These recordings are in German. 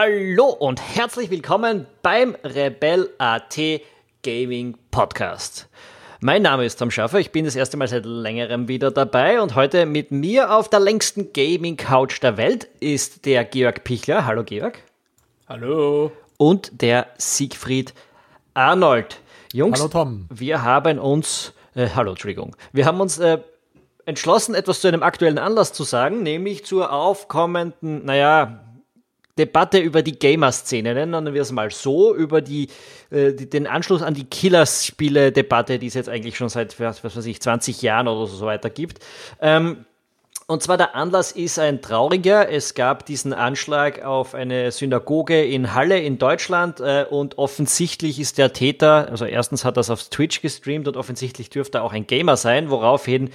Hallo und herzlich willkommen beim Rebel AT Gaming Podcast. Mein Name ist Tom Schaffer, ich bin das erste Mal seit längerem wieder dabei und heute mit mir auf der längsten Gaming Couch der Welt ist der Georg Pichler. Hallo Georg. Hallo. Und der Siegfried Arnold. Jungs, hallo Tom. wir haben uns, äh, hallo, Entschuldigung, wir haben uns äh, entschlossen, etwas zu einem aktuellen Anlass zu sagen, nämlich zur aufkommenden, naja, Debatte über die Gamer-Szene, nennen wir es mal so, über die, äh, die den Anschluss an die Killers-Spiele-Debatte, die es jetzt eigentlich schon seit, was weiß ich, 20 Jahren oder so weiter gibt. Ähm, und zwar der Anlass ist ein trauriger. Es gab diesen Anschlag auf eine Synagoge in Halle in Deutschland äh, und offensichtlich ist der Täter, also erstens hat er es auf Twitch gestreamt und offensichtlich dürfte er auch ein Gamer sein, woraufhin,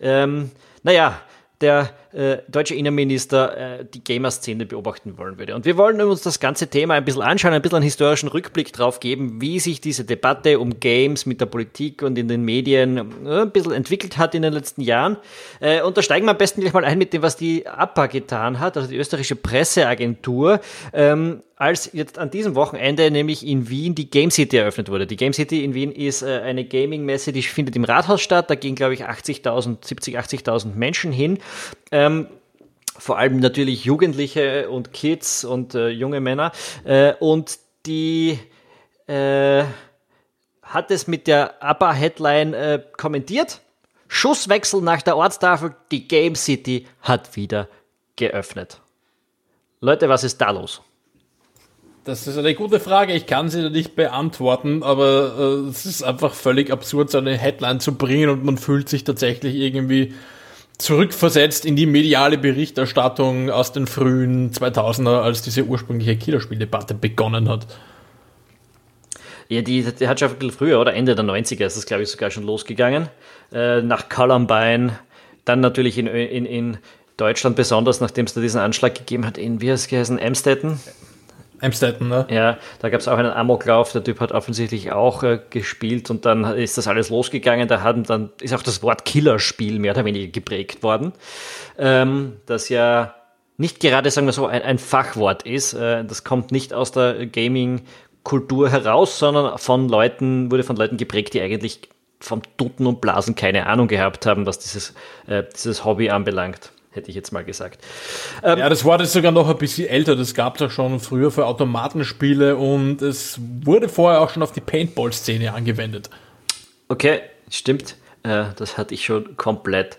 ähm, naja, der äh, deutsche Innenminister äh, die Gamer-Szene beobachten wollen würde. Und wir wollen uns das ganze Thema ein bisschen anschauen, ein bisschen einen historischen Rückblick drauf geben, wie sich diese Debatte um Games mit der Politik und in den Medien äh, ein bisschen entwickelt hat in den letzten Jahren. Äh, und da steigen wir am besten gleich mal ein mit dem, was die APA getan hat, also die österreichische Presseagentur. Ähm, als jetzt an diesem Wochenende nämlich in Wien die Game City eröffnet wurde. Die Game City in Wien ist äh, eine Gaming-Messe, die findet im Rathaus statt. Da gehen, glaube ich, 80.000, 70, 80.000 Menschen hin. Ähm, vor allem natürlich Jugendliche und Kids und äh, junge Männer. Äh, und die äh, hat es mit der ABBA-Headline äh, kommentiert. Schusswechsel nach der Ortstafel, die Game City hat wieder geöffnet. Leute, was ist da los? Das ist eine gute Frage. Ich kann sie nicht beantworten, aber äh, es ist einfach völlig absurd, so eine Headline zu bringen und man fühlt sich tatsächlich irgendwie zurückversetzt in die mediale Berichterstattung aus den frühen 2000er, als diese ursprüngliche Killerspieldebatte begonnen hat. Ja, die, die hat schon ein bisschen früher, oder? Ende der 90er ist das, glaube ich, sogar schon losgegangen. Äh, nach Columbine, dann natürlich in, in, in Deutschland besonders, nachdem es da diesen Anschlag gegeben hat, in, wie heißt es geheißen, Amstetten? Amstetten, ne? Ja, da gab es auch einen Amoklauf. Der Typ hat offensichtlich auch äh, gespielt und dann ist das alles losgegangen. Da hatten dann ist auch das Wort Killerspiel mehr oder weniger geprägt worden, ähm, das ja nicht gerade, sagen wir so, ein, ein Fachwort ist. Äh, das kommt nicht aus der Gaming-Kultur heraus, sondern von Leuten, wurde von Leuten geprägt, die eigentlich vom Tuten und Blasen keine Ahnung gehabt haben, was dieses, äh, dieses Hobby anbelangt hätte ich jetzt mal gesagt. Ähm, ja, das Wort ist sogar noch ein bisschen älter. Das gab es ja schon früher für Automatenspiele und es wurde vorher auch schon auf die Paintball-Szene angewendet. Okay, stimmt. Äh, das hatte ich schon komplett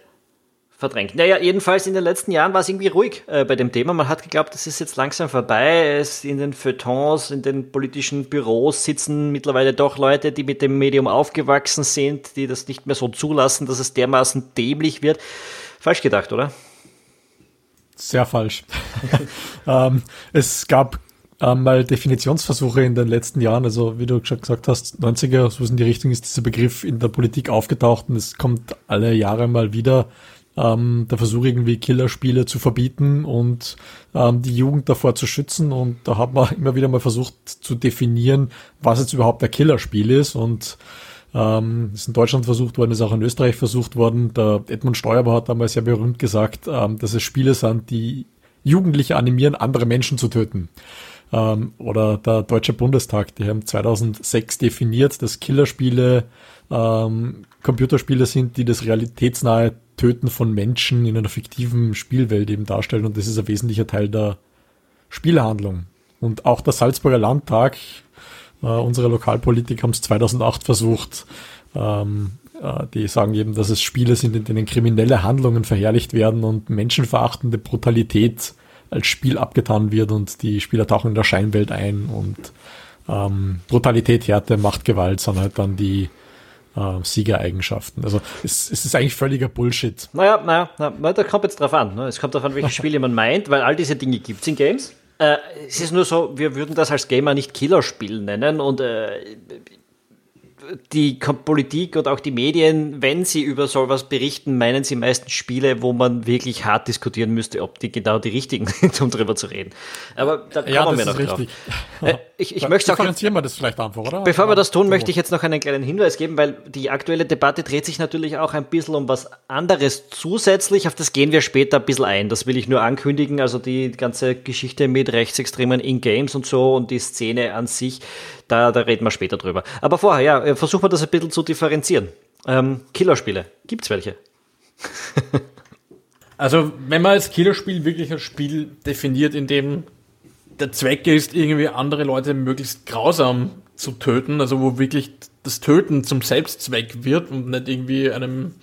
verdrängt. Naja, jedenfalls in den letzten Jahren war es irgendwie ruhig äh, bei dem Thema. Man hat geglaubt, das ist jetzt langsam vorbei. Es in den Feuilletons, in den politischen Büros sitzen mittlerweile doch Leute, die mit dem Medium aufgewachsen sind, die das nicht mehr so zulassen, dass es dermaßen dämlich wird. Falsch gedacht, oder? Sehr falsch. ähm, es gab ähm, mal Definitionsversuche in den letzten Jahren, also wie du schon gesagt hast, 90er, so in die Richtung ist dieser Begriff in der Politik aufgetaucht und es kommt alle Jahre mal wieder ähm, der Versuch irgendwie Killerspiele zu verbieten und ähm, die Jugend davor zu schützen. Und da hat man immer wieder mal versucht zu definieren, was jetzt überhaupt ein Killerspiel ist. Und ähm, ist in Deutschland versucht worden, ist auch in Österreich versucht worden. Der Edmund Steuerber hat damals sehr berühmt gesagt, ähm, dass es Spiele sind, die Jugendliche animieren, andere Menschen zu töten. Ähm, oder der Deutsche Bundestag, die haben 2006 definiert, dass Killerspiele ähm, Computerspiele sind, die das realitätsnahe Töten von Menschen in einer fiktiven Spielwelt eben darstellen. Und das ist ein wesentlicher Teil der Spielhandlung. Und auch der Salzburger Landtag äh, unsere Lokalpolitik haben es 2008 versucht. Ähm, äh, die sagen eben, dass es Spiele sind, in denen kriminelle Handlungen verherrlicht werden und menschenverachtende Brutalität als Spiel abgetan wird und die Spieler tauchen in der Scheinwelt ein und ähm, Brutalität, Härte, Machtgewalt sind halt dann die äh, Siegereigenschaften. Also es, es ist eigentlich völliger Bullshit. Naja, naja, naja, da kommt jetzt drauf an. Ne? Es kommt darauf an, welche Spiele man meint, weil all diese Dinge gibt es in Games. Äh, es ist nur so, wir würden das als Gamer nicht Killerspiel nennen und äh, die Politik und auch die Medien, wenn sie über sowas berichten, meinen sie meistens Spiele, wo man wirklich hart diskutieren müsste, ob die genau die richtigen sind, um darüber zu reden. Aber da kommen ja, wir noch richtig. drauf. Äh, ich, ich möchte auch. wir das vielleicht einfach, oder? Bevor wir das tun, möchte ich jetzt noch einen kleinen Hinweis geben, weil die aktuelle Debatte dreht sich natürlich auch ein bisschen um was anderes zusätzlich. Auf das gehen wir später ein bisschen ein. Das will ich nur ankündigen. Also die ganze Geschichte mit Rechtsextremen in Games und so und die Szene an sich, da, da reden wir später drüber. Aber vorher, ja, äh, versuchen wir das ein bisschen zu differenzieren. Ähm, Killerspiele, gibt's welche? also, wenn man als Killerspiel wirklich ein Spiel definiert, in dem der Zweck ist, irgendwie andere Leute möglichst grausam zu töten, also wo wirklich das Töten zum Selbstzweck wird und nicht irgendwie einem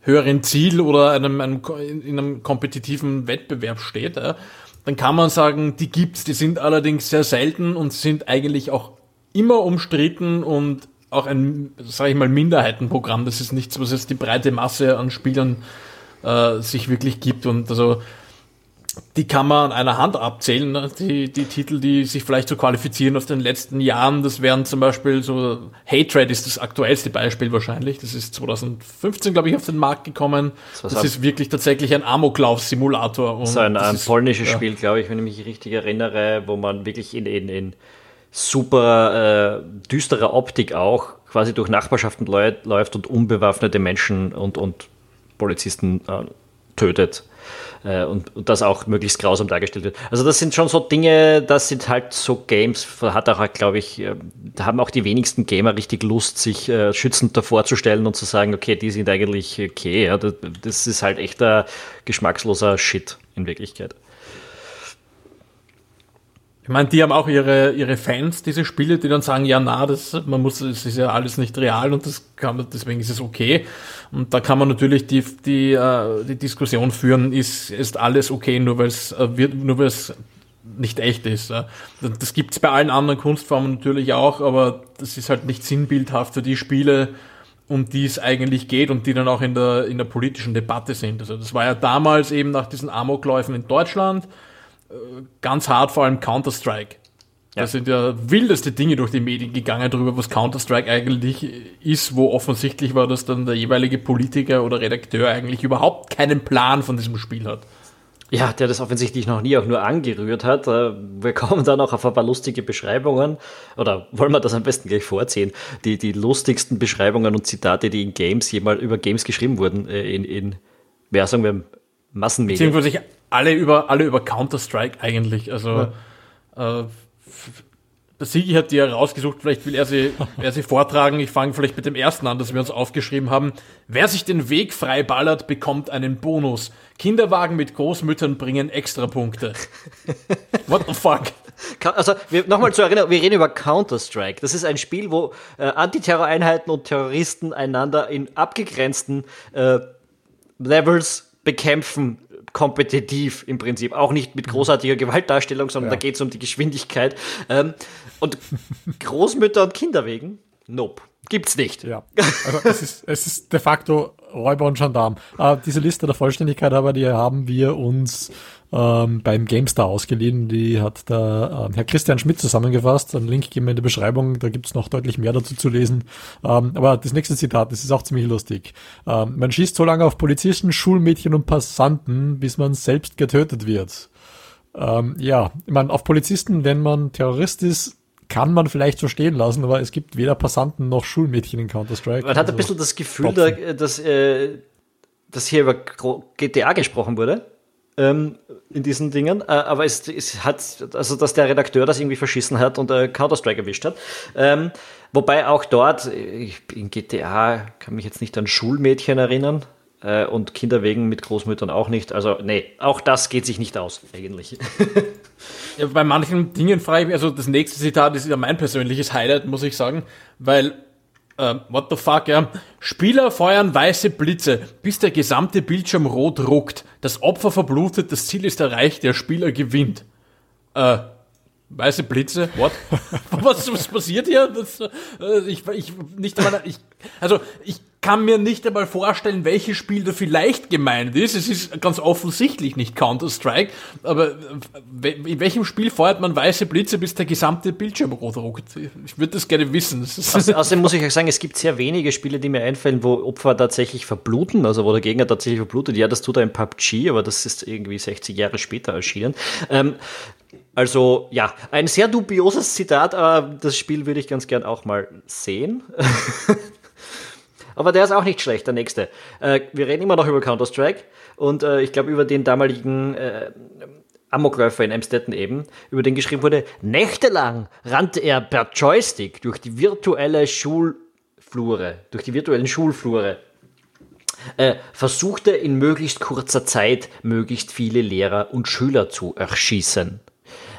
höheren Ziel oder einem, einem in einem kompetitiven Wettbewerb steht, dann kann man sagen, die gibt's, die sind allerdings sehr selten und sind eigentlich auch immer umstritten und auch ein, sage ich mal, Minderheitenprogramm. Das ist nichts, was jetzt die breite Masse an Spielern äh, sich wirklich gibt. Und also die kann man an einer Hand abzählen, ne? die, die Titel, die sich vielleicht so qualifizieren aus den letzten Jahren. Das wären zum Beispiel so, Hatred ist das aktuellste Beispiel wahrscheinlich. Das ist 2015, glaube ich, auf den Markt gekommen. Das, das ist wirklich tatsächlich ein Amoklauf-Simulator. So ein, ein polnisches ja. Spiel, glaube ich, wenn ich mich richtig erinnere, wo man wirklich in, in, in super äh, düsterer Optik auch quasi durch Nachbarschaften läuft und unbewaffnete Menschen und, und Polizisten äh, tötet äh, und, und, das auch möglichst grausam dargestellt wird. Also das sind schon so Dinge, das sind halt so Games, hat auch, glaube ich, äh, haben auch die wenigsten Gamer richtig Lust, sich äh, schützend davor zu stellen und zu sagen, okay, die sind eigentlich okay. Ja, das, das ist halt echter geschmacksloser Shit in Wirklichkeit. Ich meine, die haben auch ihre, ihre Fans, diese Spiele, die dann sagen, ja, na, das, man muss, es ist ja alles nicht real und das kann deswegen ist es okay. Und da kann man natürlich die, die, äh, die Diskussion führen, ist, ist alles okay, nur weil es äh, wird, nur weil es nicht echt ist. Das gibt's bei allen anderen Kunstformen natürlich auch, aber das ist halt nicht sinnbildhaft für die Spiele, um die es eigentlich geht und die dann auch in der, in der politischen Debatte sind. Also das war ja damals eben nach diesen Amokläufen in Deutschland, ganz hart, vor allem Counter-Strike. Ja. Da sind ja wildeste Dinge durch die Medien gegangen darüber, was Counter-Strike eigentlich ist, wo offensichtlich war, dass dann der jeweilige Politiker oder Redakteur eigentlich überhaupt keinen Plan von diesem Spiel hat. Ja, der das offensichtlich noch nie auch nur angerührt hat. Äh, wir kommen dann auch auf ein paar lustige Beschreibungen. Oder wollen wir das am besten gleich vorziehen? Die, die lustigsten Beschreibungen und Zitate, die in Games jemals über Games geschrieben wurden, äh, in, in, ja, sagen wir, Massenmedien. Beziehungsweise alle über, alle über Counter-Strike eigentlich. Also, ja. äh, der Sigi hat die ja rausgesucht, vielleicht will er sie, er sie vortragen. Ich fange vielleicht mit dem ersten an, das wir uns aufgeschrieben haben. Wer sich den Weg frei ballert, bekommt einen Bonus. Kinderwagen mit Großmüttern bringen Extrapunkte. What the fuck? Also, nochmal zur Erinnerung, wir reden über Counter-Strike. Das ist ein Spiel, wo äh, Antiterroreinheiten und Terroristen einander in abgegrenzten äh, Levels bekämpfen kompetitiv im Prinzip. Auch nicht mit großartiger Gewaltdarstellung, sondern ja. da geht es um die Geschwindigkeit. Ähm, und Großmütter und Kinder wegen? Nope. Gibt's nicht. Ja. Also es ist, es ist de facto Räuber und Gendarm. Äh, diese Liste der Vollständigkeit aber, die haben wir uns ähm, beim GameStar ausgeliehen. Die hat der äh, Herr Christian Schmidt zusammengefasst. Einen Link geben wir in die Beschreibung, da gibt's noch deutlich mehr dazu zu lesen. Ähm, aber das nächste Zitat, das ist auch ziemlich lustig. Ähm, man schießt so lange auf Polizisten, Schulmädchen und Passanten, bis man selbst getötet wird. Ähm, ja, ich meine, auf Polizisten, wenn man Terrorist ist, kann man vielleicht so stehen lassen, aber es gibt weder Passanten noch Schulmädchen in Counter-Strike. Man hat ein also bisschen das Gefühl, da, dass, äh, dass hier über GTA gesprochen wurde ähm, in diesen Dingen, äh, aber es, es, hat, also dass der Redakteur das irgendwie verschissen hat und äh, Counter-Strike erwischt hat. Ähm, wobei auch dort, ich, in GTA kann mich jetzt nicht an Schulmädchen erinnern äh, und Kinder wegen mit Großmüttern auch nicht. Also nee, auch das geht sich nicht aus, eigentlich. ja, bei manchen Dingen frage ich mich, also das nächste Zitat ist ja mein persönliches Highlight, muss ich sagen, weil Uh, what the fuck, ja. Spieler feuern weiße Blitze, bis der gesamte Bildschirm rot ruckt. Das Opfer verblutet, das Ziel ist erreicht, der Spieler gewinnt. Uh, weiße Blitze, what? was, was passiert hier? Das, uh, ich, ich, nicht einmal, ich, also, ich kann mir nicht einmal vorstellen, welches Spiel da vielleicht gemeint ist. Es ist ganz offensichtlich nicht Counter-Strike, aber äh, in welchem Spiel feuert man weiße Blitze, bis der gesamte Bildschirm rot ruckt? Ich würde das gerne wissen. Außerdem muss ich euch sagen, es gibt sehr wenige Spiele, die mir einfallen, wo Opfer tatsächlich verbluten, also wo der Gegner tatsächlich verblutet. Ja, das tut er in PUBG, aber das ist irgendwie 60 Jahre später erschienen. Ähm, also ja, ein sehr dubioses Zitat, aber das Spiel würde ich ganz gern auch mal sehen. aber der ist auch nicht schlecht, der nächste. Äh, wir reden immer noch über Counter-Strike und äh, ich glaube über den damaligen äh, Amokläufer in Emstetten eben, über den geschrieben wurde, nächtelang rannte er per Joystick durch die virtuelle Schulflure, durch die virtuellen Schulflure. Äh, versuchte in möglichst kurzer Zeit möglichst viele Lehrer und Schüler zu erschießen.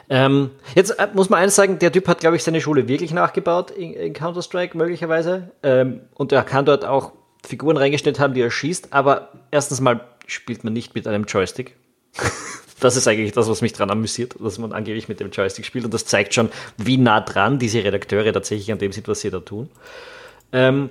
Ähm, jetzt äh, muss man eines sagen, der Typ hat, glaube ich, seine Schule wirklich nachgebaut in, in Counter-Strike möglicherweise. Ähm, und er kann dort auch Figuren reingestellt haben, die er schießt. Aber erstens mal spielt man nicht mit einem Joystick. das ist eigentlich das, was mich daran amüsiert, dass man angeblich mit dem Joystick spielt. Und das zeigt schon, wie nah dran diese Redakteure tatsächlich an dem sind, was sie da tun. Ähm,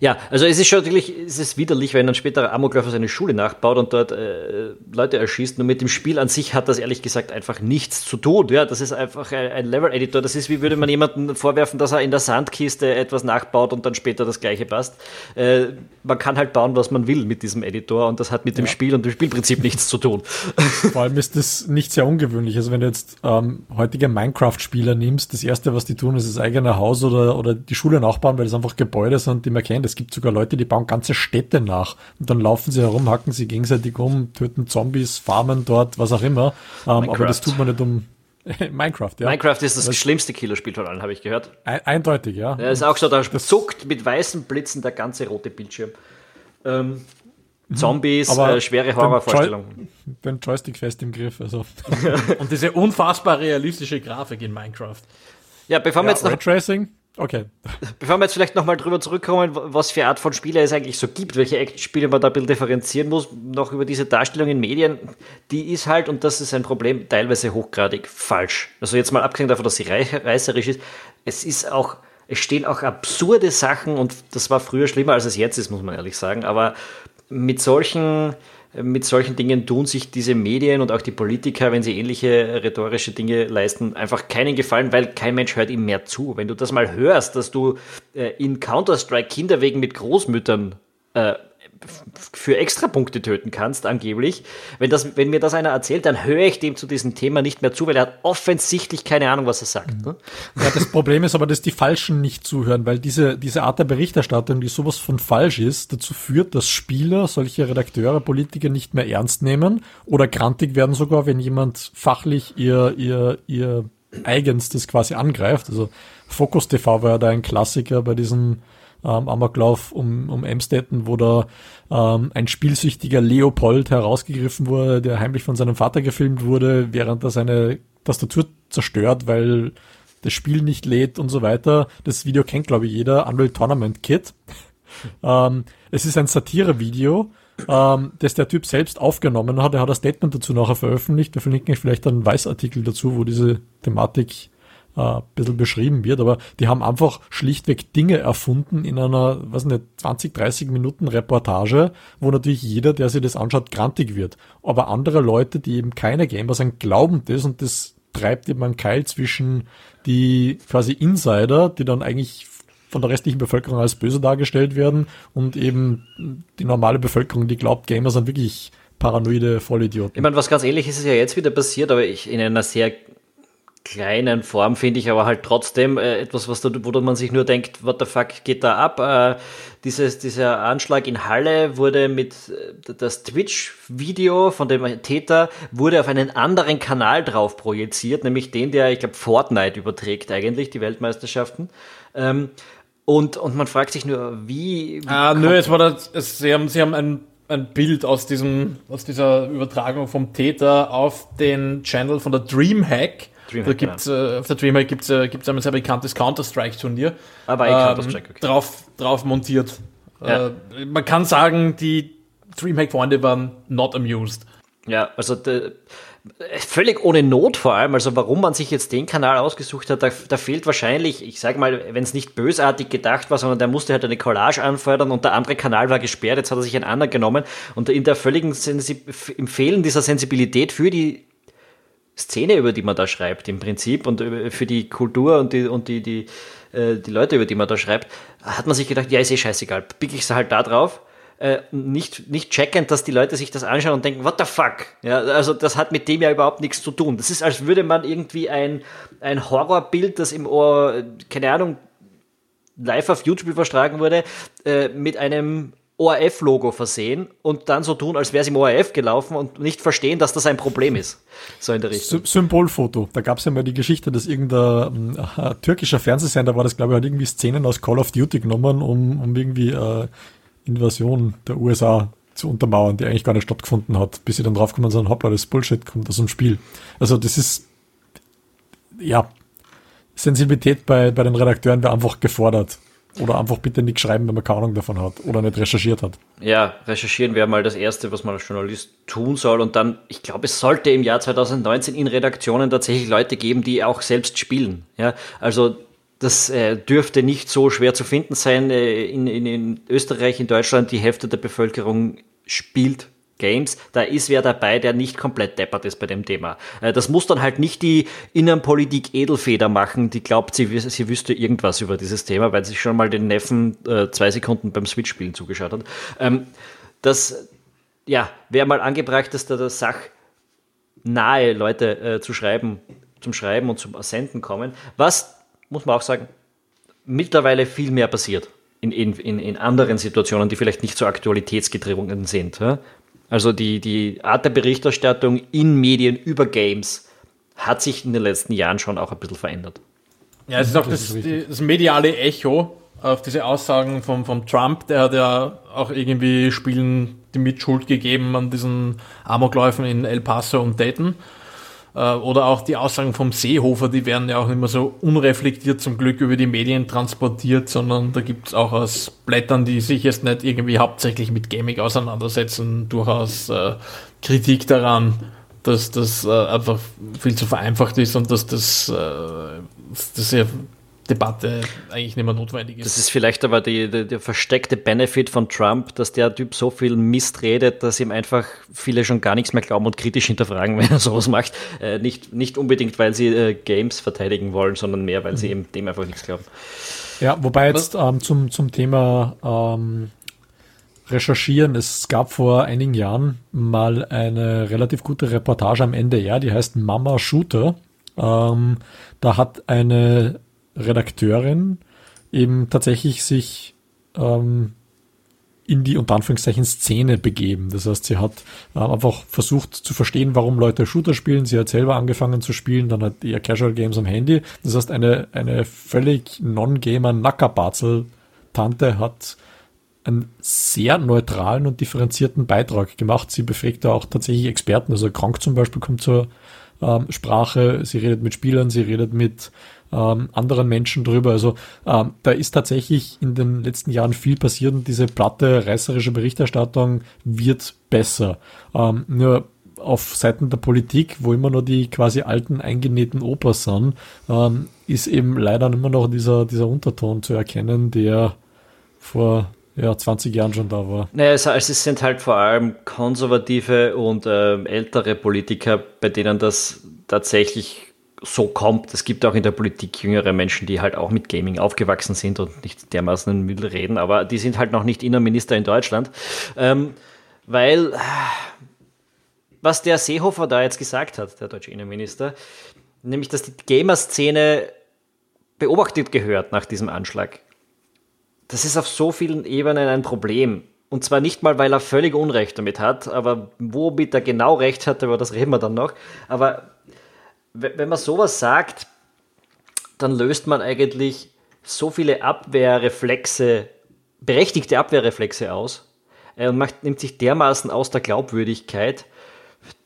ja, also es ist schon natürlich, es ist widerlich, wenn ein späterer Amokläufer seine Schule nachbaut und dort äh, Leute erschießt. Nur mit dem Spiel an sich hat das ehrlich gesagt einfach nichts zu tun. Ja, das ist einfach ein, ein Level-Editor. Das ist wie würde man jemandem vorwerfen, dass er in der Sandkiste etwas nachbaut und dann später das gleiche passt. Äh, man kann halt bauen, was man will mit diesem Editor und das hat mit dem Spiel und dem Spielprinzip nichts zu tun. Vor allem ist das nicht sehr ungewöhnlich. Also wenn du jetzt ähm, heutige Minecraft-Spieler nimmst, das erste, was die tun, ist das eigene Haus oder, oder die Schule nachbauen, weil das einfach Gebäude sind, die man kennt. Es gibt sogar Leute, die bauen ganze Städte nach. Und dann laufen sie herum, hacken sie gegenseitig um, töten Zombies, farmen dort, was auch immer. Ähm, aber das tut man nicht um Minecraft, ja. Minecraft ist das, das schlimmste Killerspiel von allen, habe ich gehört. Ein, eindeutig, ja. Ja, ist auch so, da zuckt mit weißen Blitzen der ganze rote Bildschirm. Ähm, mhm. Zombies, äh, schwere Horrorvorstellungen. Den Joystick fest im Griff. Also. Und diese unfassbar realistische Grafik in Minecraft. Ja, bevor ja, wir jetzt noch. Raytracing? Okay. Bevor wir jetzt vielleicht nochmal drüber zurückkommen, was für Art von Spiele es eigentlich so gibt, welche Actionspiele man da ein bisschen differenzieren muss, noch über diese Darstellung in Medien, die ist halt, und das ist ein Problem, teilweise hochgradig falsch. Also jetzt mal abgesehen davon, dass sie reißerisch ist, es ist auch, es stehen auch absurde Sachen und das war früher schlimmer, als es jetzt ist, muss man ehrlich sagen, aber mit solchen mit solchen Dingen tun sich diese Medien und auch die Politiker, wenn sie ähnliche rhetorische Dinge leisten, einfach keinen Gefallen, weil kein Mensch hört ihm mehr zu. Wenn du das mal hörst, dass du äh, in Counter-Strike Kinder wegen mit Großmüttern äh, für Extrapunkte töten kannst, angeblich. Wenn, das, wenn mir das einer erzählt, dann höre ich dem zu diesem Thema nicht mehr zu, weil er hat offensichtlich keine Ahnung, was er sagt. Ne? Ja, das Problem ist aber, dass die Falschen nicht zuhören, weil diese, diese Art der Berichterstattung, die sowas von falsch ist, dazu führt, dass Spieler, solche Redakteure, Politiker nicht mehr ernst nehmen oder grantig werden sogar, wenn jemand fachlich ihr, ihr, ihr eigenstes quasi angreift. Also Focus TV war ja da ein Klassiker bei diesen ähm, Amoklauf um, um Emstetten, wo da ähm, ein spielsüchtiger Leopold herausgegriffen wurde, der heimlich von seinem Vater gefilmt wurde, während er seine Tastatur zerstört, weil das Spiel nicht lädt und so weiter. Das Video kennt, glaube ich, jeder. Unreal Tournament Kit. ähm, es ist ein Satire-Video, ähm, das der Typ selbst aufgenommen hat. Er hat ein Statement dazu nachher veröffentlicht. Wir verlinken euch vielleicht einen Weißartikel dazu, wo diese Thematik äh, ein bisschen beschrieben wird, aber die haben einfach schlichtweg Dinge erfunden in einer, was nicht, 20, 30 Minuten Reportage, wo natürlich jeder, der sich das anschaut, grantig wird. Aber andere Leute, die eben keine Gamer sind, glauben das und das treibt eben einen Keil zwischen die quasi Insider, die dann eigentlich von der restlichen Bevölkerung als böse dargestellt werden und eben die normale Bevölkerung, die glaubt, Gamer sind wirklich paranoide Vollidioten. Ich meine, was ganz ähnliches ist ja jetzt wieder passiert, aber ich in einer sehr kleinen Form, finde ich, aber halt trotzdem äh, etwas, was da, wo man sich nur denkt, what the fuck geht da ab? Äh, dieses, dieser Anschlag in Halle wurde mit, äh, das Twitch-Video von dem Täter wurde auf einen anderen Kanal drauf projiziert, nämlich den, der, ich glaube, Fortnite überträgt eigentlich, die Weltmeisterschaften. Ähm, und, und man fragt sich nur, wie. wie ah, nö, es war das, es, sie haben, sie haben ein ein Bild aus diesem, aus dieser Übertragung vom Täter auf den Channel von der Dreamhack Dreamhack, da gibt's, genau. äh, auf der Dreamhack gibt es äh, gibt's ein sehr bekanntes Counter-Strike-Turnier. Aber ähm, Counter-Strike, okay. Drauf, drauf montiert. Ja. Äh, man kann sagen, die Dreamhack-Freunde waren not amused. Ja, also de, völlig ohne Not vor allem. Also warum man sich jetzt den Kanal ausgesucht hat, da, da fehlt wahrscheinlich, ich sage mal, wenn es nicht bösartig gedacht war, sondern der musste halt eine Collage anfordern und der andere Kanal war gesperrt, jetzt hat er sich einen anderen genommen und in der völligen Sensi im Fehlen dieser Sensibilität für die Szene, über die man da schreibt, im Prinzip, und für die Kultur und die, und die, die, äh, die Leute, über die man da schreibt, hat man sich gedacht, ja, ist eh scheißegal, pick ich es halt da drauf äh, nicht, nicht checkend, dass die Leute sich das anschauen und denken, what the fuck? Ja, also das hat mit dem ja überhaupt nichts zu tun. Das ist, als würde man irgendwie ein, ein Horrorbild, das im Ohr, keine Ahnung, live auf YouTube übertragen wurde, äh, mit einem ORF-Logo versehen und dann so tun, als wäre es im ORF gelaufen und nicht verstehen, dass das ein Problem ist. So in der Richtung. Symbolfoto. Da gab es ja mal die Geschichte, dass irgendein äh, türkischer Fernsehsender war das, glaube ich, hat irgendwie Szenen aus Call of Duty genommen, um, um irgendwie äh, Invasion der USA zu untermauern, die eigentlich gar nicht stattgefunden hat, bis sie dann draufkommen und sagen, hoppla, das Bullshit kommt aus dem Spiel. Also das ist, ja, Sensibilität bei, bei den Redakteuren wäre einfach gefordert. Oder einfach bitte nichts schreiben, wenn man keine Ahnung davon hat oder nicht recherchiert hat. Ja, recherchieren wäre mal das Erste, was man als Journalist tun soll. Und dann, ich glaube, es sollte im Jahr 2019 in Redaktionen tatsächlich Leute geben, die auch selbst spielen. Ja, also das äh, dürfte nicht so schwer zu finden sein. Äh, in, in, in Österreich, in Deutschland, die Hälfte der Bevölkerung spielt Games, da ist wer dabei, der nicht komplett deppert ist bei dem Thema. Äh, das muss dann halt nicht die Innenpolitik Edelfeder machen, die glaubt, sie, sie wüsste irgendwas über dieses Thema, weil sie schon mal den Neffen äh, zwei Sekunden beim Switch-Spielen zugeschaut hat. Ähm, das, ja, wäre mal angebracht, dass da der Sach nahe Leute äh, zu schreiben, zum Schreiben und zum Senden kommen. Was muss man auch sagen, mittlerweile viel mehr passiert in, in, in anderen Situationen, die vielleicht nicht so aktualitätsgetrieben sind. Also die, die Art der Berichterstattung in Medien über Games hat sich in den letzten Jahren schon auch ein bisschen verändert. Ja, es ist auch das, das, das mediale Echo auf diese Aussagen von, von Trump, der hat ja auch irgendwie Spielen die Mitschuld gegeben an diesen Amokläufen in El Paso und Dayton. Äh, oder auch die Aussagen vom Seehofer, die werden ja auch nicht mehr so unreflektiert zum Glück über die Medien transportiert, sondern da gibt es auch aus Blättern, die sich jetzt nicht irgendwie hauptsächlich mit Gaming auseinandersetzen, durchaus äh, Kritik daran, dass das äh, einfach viel zu vereinfacht ist und dass das, äh, das ja Debatte eigentlich nicht mehr notwendig ist. Das ist vielleicht aber die, die, der versteckte Benefit von Trump, dass der Typ so viel Mist redet, dass ihm einfach viele schon gar nichts mehr glauben und kritisch hinterfragen, wenn er sowas macht. Äh, nicht, nicht unbedingt, weil sie äh, Games verteidigen wollen, sondern mehr, weil sie mhm. eben dem einfach nichts glauben. Ja, wobei jetzt ähm, zum, zum Thema ähm, Recherchieren, es gab vor einigen Jahren mal eine relativ gute Reportage am NDR, die heißt Mama Shooter. Ähm, da hat eine Redakteurin eben tatsächlich sich ähm, in die unter Anführungszeichen Szene begeben. Das heißt, sie hat äh, einfach versucht zu verstehen, warum Leute Shooter spielen. Sie hat selber angefangen zu spielen, dann hat eher Casual Games am Handy. Das heißt, eine, eine völlig non-gamer Nackerbatzel-Tante hat einen sehr neutralen und differenzierten Beitrag gemacht. Sie befragt da auch tatsächlich Experten. Also Krank zum Beispiel kommt zur ähm, Sprache. Sie redet mit Spielern, sie redet mit ähm, anderen Menschen drüber. Also ähm, da ist tatsächlich in den letzten Jahren viel passiert und diese platte reißerische Berichterstattung wird besser. Ähm, nur auf Seiten der Politik, wo immer nur die quasi alten eingenähten Opas sind, ähm, ist eben leider immer noch dieser, dieser Unterton zu erkennen, der vor ja, 20 Jahren schon da war. Naja, also, also es sind halt vor allem konservative und äh, ältere Politiker, bei denen das tatsächlich so kommt. Es gibt auch in der Politik jüngere Menschen, die halt auch mit Gaming aufgewachsen sind und nicht dermaßen in Müll reden, aber die sind halt noch nicht Innenminister in Deutschland. Ähm, weil, was der Seehofer da jetzt gesagt hat, der deutsche Innenminister, nämlich, dass die Gamer-Szene beobachtet gehört nach diesem Anschlag. Das ist auf so vielen Ebenen ein Problem. Und zwar nicht mal, weil er völlig Unrecht damit hat, aber womit er genau recht hat, über das reden wir dann noch. Aber wenn man sowas sagt, dann löst man eigentlich so viele Abwehrreflexe, berechtigte Abwehrreflexe aus äh, und macht, nimmt sich dermaßen aus der Glaubwürdigkeit,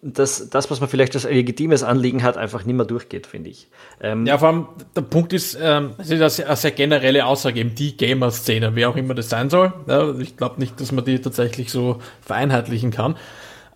dass das, was man vielleicht als legitimes Anliegen hat, einfach nicht mehr durchgeht, finde ich. Ähm ja, vor allem der Punkt ist, ähm, es ist eine sehr generelle Aussage, eben die Gamer-Szene, wer auch immer das sein soll. Ja, ich glaube nicht, dass man die tatsächlich so vereinheitlichen kann.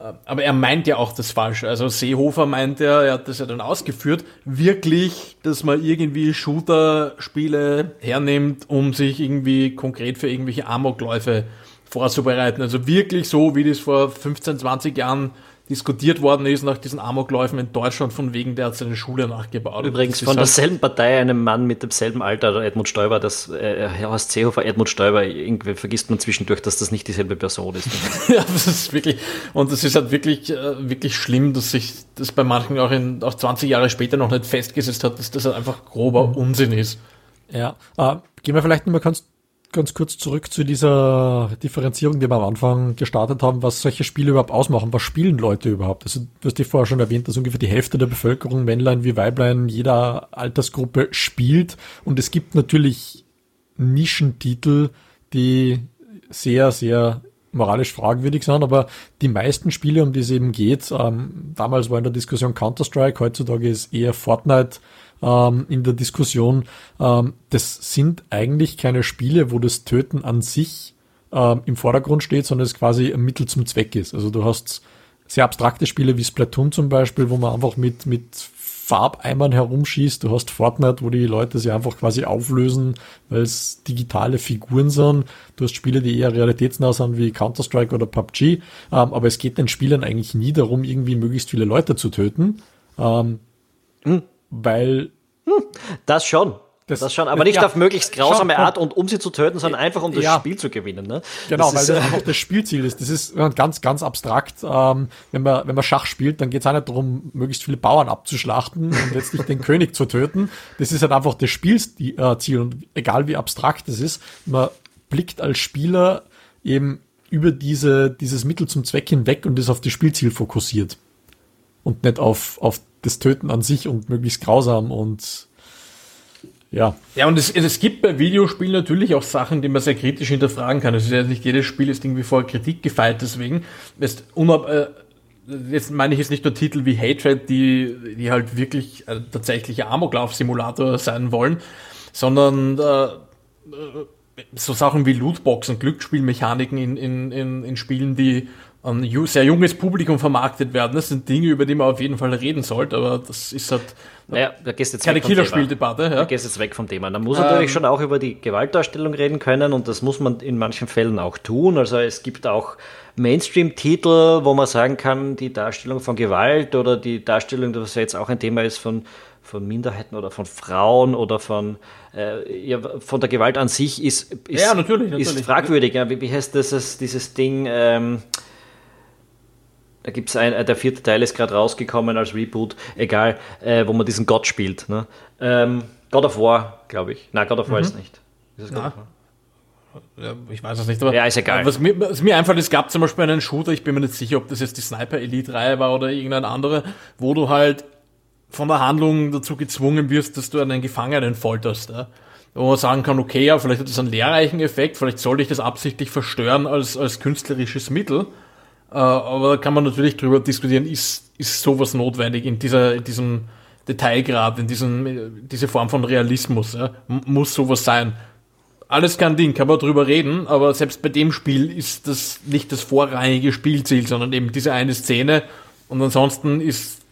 Äh, aber er meint ja auch das Falsche. Also Seehofer meint ja, er hat das ja dann ausgeführt, wirklich, dass man irgendwie Shooter-Spiele hernimmt, um sich irgendwie konkret für irgendwelche Amokläufe vorzubereiten. Also wirklich so, wie das vor 15, 20 Jahren diskutiert worden ist nach diesen Amokläufen in Deutschland, von wegen der hat seine Schule nachgebaut. Übrigens von halt derselben Partei einem Mann mit demselben Alter, Edmund Stoiber, das äh, Horst Seehofer, Edmund Stoiber, irgendwie vergisst man zwischendurch, dass das nicht dieselbe Person ist. ja, das ist wirklich, und das ist halt wirklich, äh, wirklich schlimm, dass sich das bei manchen auch, in, auch 20 Jahre später noch nicht festgesetzt hat, dass das halt einfach grober mhm. Unsinn ist. Ja, äh, gehen wir vielleicht nochmal ganz ganz kurz zurück zu dieser Differenzierung, die wir am Anfang gestartet haben, was solche Spiele überhaupt ausmachen. Was spielen Leute überhaupt? Also, du hast dir vorher schon erwähnt, dass ungefähr die Hälfte der Bevölkerung, Männlein wie Weiblein, jeder Altersgruppe spielt. Und es gibt natürlich Nischentitel, die sehr, sehr moralisch fragwürdig sind, aber die meisten Spiele, um die es eben geht, ähm, damals war in der Diskussion Counter-Strike, heutzutage ist eher Fortnite ähm, in der Diskussion. Ähm, das sind eigentlich keine Spiele, wo das Töten an sich ähm, im Vordergrund steht, sondern es quasi ein Mittel zum Zweck ist. Also du hast sehr abstrakte Spiele wie Splatoon zum Beispiel, wo man einfach mit, mit Farbeimern herumschießt. Du hast Fortnite, wo die Leute sich einfach quasi auflösen, weil es digitale Figuren sind. Du hast Spiele, die eher realitätsnah sind wie Counter-Strike oder PUBG. Ähm, aber es geht den Spielern eigentlich nie darum, irgendwie möglichst viele Leute zu töten. Ähm, hm weil. Hm, das schon. Das, das schon, aber nicht ja, auf möglichst grausame schon, Art und um sie zu töten, sondern einfach um das ja, Spiel zu gewinnen. Ne? Genau, das weil das einfach das Spielziel ist. Das ist ganz, ganz abstrakt. Ähm, wenn, man, wenn man Schach spielt, dann geht es auch nicht darum, möglichst viele Bauern abzuschlachten und letztlich den König zu töten. Das ist halt einfach das Spielziel und egal wie abstrakt es ist, man blickt als Spieler eben über diese, dieses Mittel zum Zweck hinweg und ist auf das Spielziel fokussiert. Und nicht auf, auf das Töten an sich und möglichst grausam und ja. Ja, und es, es gibt bei Videospielen natürlich auch Sachen, die man sehr kritisch hinterfragen kann. Es ist ja nicht jedes Spiel ist irgendwie vor Kritik gefeit, deswegen. Ist unab, äh, jetzt meine ich jetzt nicht nur Titel wie Hatred, die, die halt wirklich äh, tatsächliche Amoklauf-Simulator sein wollen, sondern äh, so Sachen wie Lootboxen, Glücksspielmechaniken in, in, in, in Spielen, die an sehr junges Publikum vermarktet werden. Das sind Dinge, über die man auf jeden Fall reden sollte, aber das ist halt naja, da gehst jetzt keine Killerspieldebatte. Ja. Da gehst jetzt weg vom Thema. Da muss ähm, natürlich schon auch über die Gewaltdarstellung reden können und das muss man in manchen Fällen auch tun. Also es gibt auch Mainstream-Titel, wo man sagen kann, die Darstellung von Gewalt oder die Darstellung, was ja jetzt auch ein Thema ist, von von Minderheiten oder von Frauen oder von, äh, ja, von der Gewalt an sich ist, ist, ja, natürlich, natürlich. ist fragwürdig. Ja. Wie, wie heißt das, dieses Ding? Ähm, da gibt es ein, äh, der vierte Teil ist gerade rausgekommen als Reboot, egal, äh, wo man diesen Gott spielt. Ne? Ähm, God of War, glaube ich. Nein, God of War mhm. ist nicht. Ist es God of War? Ja, ich weiß es nicht, aber ja, ist egal. Was mir, was mir einfällt, es gab zum Beispiel einen Shooter, ich bin mir nicht sicher, ob das jetzt die Sniper Elite Reihe war oder irgendein anderer, wo du halt von der Handlung dazu gezwungen wirst, dass du einen Gefangenen folterst. Ja? Wo man sagen kann, okay, ja, vielleicht hat das einen lehrreichen Effekt, vielleicht sollte ich das absichtlich verstören als, als künstlerisches Mittel. Äh, aber da kann man natürlich drüber diskutieren, ist, ist sowas notwendig in, dieser, in diesem Detailgrad, in diesem, diese Form von Realismus. Ja? Muss sowas sein. Alles kein Ding, kann man drüber reden, aber selbst bei dem Spiel ist das nicht das vorrangige Spielziel, sondern eben diese eine Szene. Und ansonsten ist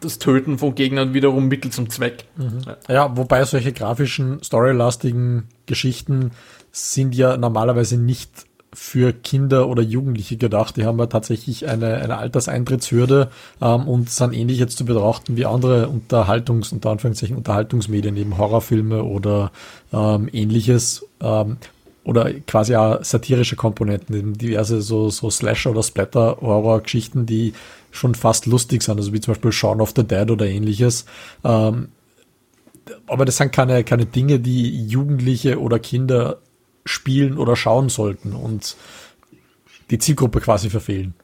das Töten von Gegnern wiederum Mittel zum Zweck. Mhm. Ja, wobei solche grafischen, storylastigen Geschichten sind ja normalerweise nicht für Kinder oder Jugendliche gedacht. Die haben ja tatsächlich eine, eine Alterseintrittshürde ähm, und sind ähnlich jetzt zu betrachten wie andere Unterhaltungs- unter Anführungszeichen Unterhaltungsmedien, eben Horrorfilme oder ähm, ähnliches. Ähm, oder quasi auch satirische Komponenten, eben diverse so, so Slasher- oder Splatter-Horror-Geschichten, die schon fast lustig sind, also wie zum Beispiel Shaun of the Dead oder ähnliches. Ähm, aber das sind keine, keine Dinge, die Jugendliche oder Kinder spielen oder schauen sollten und die Zielgruppe quasi verfehlen.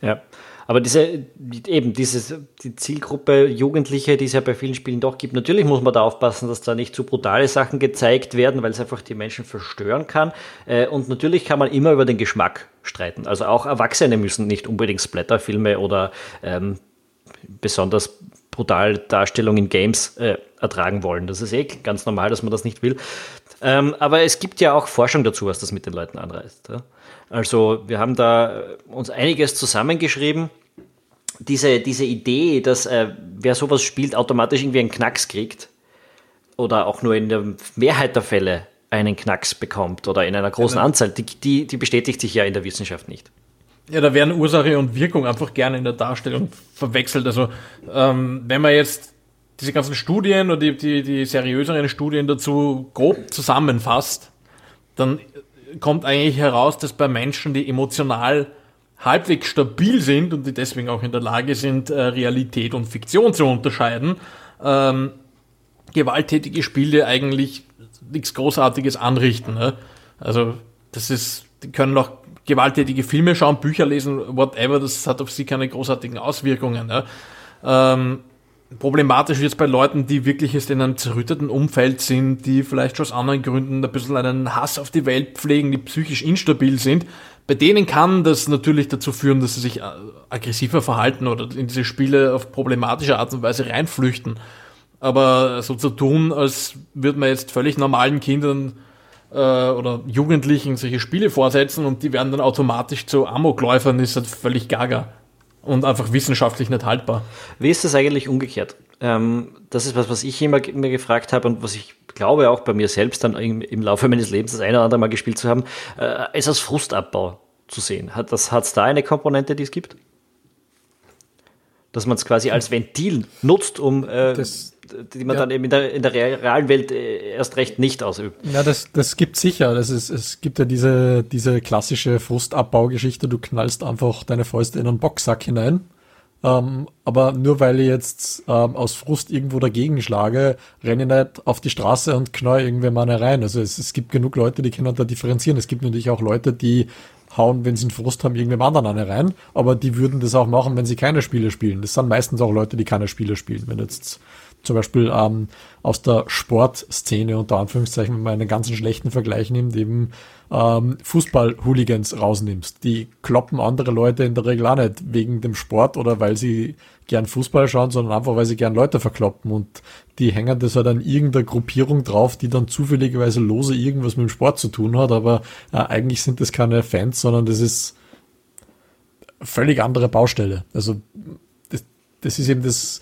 Ja, aber diese, eben dieses, die Zielgruppe Jugendliche, die es ja bei vielen Spielen doch gibt, natürlich muss man da aufpassen, dass da nicht zu brutale Sachen gezeigt werden, weil es einfach die Menschen verstören kann. Äh, und natürlich kann man immer über den Geschmack streiten. Also auch Erwachsene müssen nicht unbedingt Splatterfilme oder ähm, besonders brutal Darstellung in Games äh, ertragen wollen. Das ist eh ganz normal, dass man das nicht will. Ähm, aber es gibt ja auch Forschung dazu, was das mit den Leuten anreißt. Ja? Also wir haben da uns einiges zusammengeschrieben. Diese, diese Idee, dass äh, wer sowas spielt, automatisch irgendwie einen Knacks kriegt oder auch nur in der Mehrheit der Fälle einen Knacks bekommt oder in einer großen ja, Anzahl, die, die, die bestätigt sich ja in der Wissenschaft nicht. Ja, da werden Ursache und Wirkung einfach gerne in der Darstellung verwechselt. Also ähm, wenn man jetzt diese ganzen Studien oder die, die, die seriöseren Studien dazu grob zusammenfasst, dann kommt eigentlich heraus, dass bei Menschen, die emotional halbwegs stabil sind und die deswegen auch in der Lage sind, äh, Realität und Fiktion zu unterscheiden, ähm, gewalttätige Spiele eigentlich nichts Großartiges anrichten. Ne? Also das ist, die können auch gewalttätige Filme schauen, Bücher lesen, whatever, das hat auf sie keine großartigen Auswirkungen. Ne? Ähm, problematisch wird es bei Leuten, die wirklich jetzt in einem zerrütteten Umfeld sind, die vielleicht schon aus anderen Gründen ein bisschen einen Hass auf die Welt pflegen, die psychisch instabil sind. Bei denen kann das natürlich dazu führen, dass sie sich äh, aggressiver verhalten oder in diese Spiele auf problematische Art und Weise reinflüchten. Aber so zu tun, als würde man jetzt völlig normalen Kindern äh, oder Jugendlichen solche Spiele vorsetzen und die werden dann automatisch zu Amokläufern, ist halt völlig gaga und einfach wissenschaftlich nicht haltbar. Wie ist das eigentlich umgekehrt? Ähm, das ist was, was ich immer mir gefragt habe und was ich glaube auch bei mir selbst dann im, im Laufe meines Lebens das eine oder andere Mal gespielt zu haben, äh, ist als Frustabbau zu sehen. Hat es da eine Komponente, die es gibt? Dass man es quasi als Ventil nutzt, um äh, das, die man ja. dann eben in der, in der realen Welt äh, erst recht nicht ausübt. Ja, das, das gibt sicher. Das ist, es gibt ja diese, diese klassische Frustabbaugeschichte, du knallst einfach deine Fäuste in einen Boxsack hinein. Ähm, aber nur weil ich jetzt ähm, aus Frust irgendwo dagegen schlage, renne ich nicht auf die Straße und knall irgendwer mal rein. Also es, es gibt genug Leute, die können da differenzieren. Es gibt natürlich auch Leute, die hauen, wenn sie einen Frust haben, irgendwem anderen eine rein. Aber die würden das auch machen, wenn sie keine Spiele spielen. Das sind meistens auch Leute, die keine Spiele spielen. Wenn jetzt zum Beispiel ähm, aus der Sportszene unter Anführungszeichen, wenn man einen ganzen schlechten Vergleich nimmt, eben ähm, Fußball-Hooligans rausnimmst. Die kloppen andere Leute in der Regel auch nicht wegen dem Sport oder weil sie gern Fußball schauen, sondern einfach, weil sie gern Leute verkloppen und die hängen das halt an irgendeiner Gruppierung drauf, die dann zufälligerweise lose irgendwas mit dem Sport zu tun hat, aber äh, eigentlich sind das keine Fans, sondern das ist völlig andere Baustelle. Also das, das ist eben das,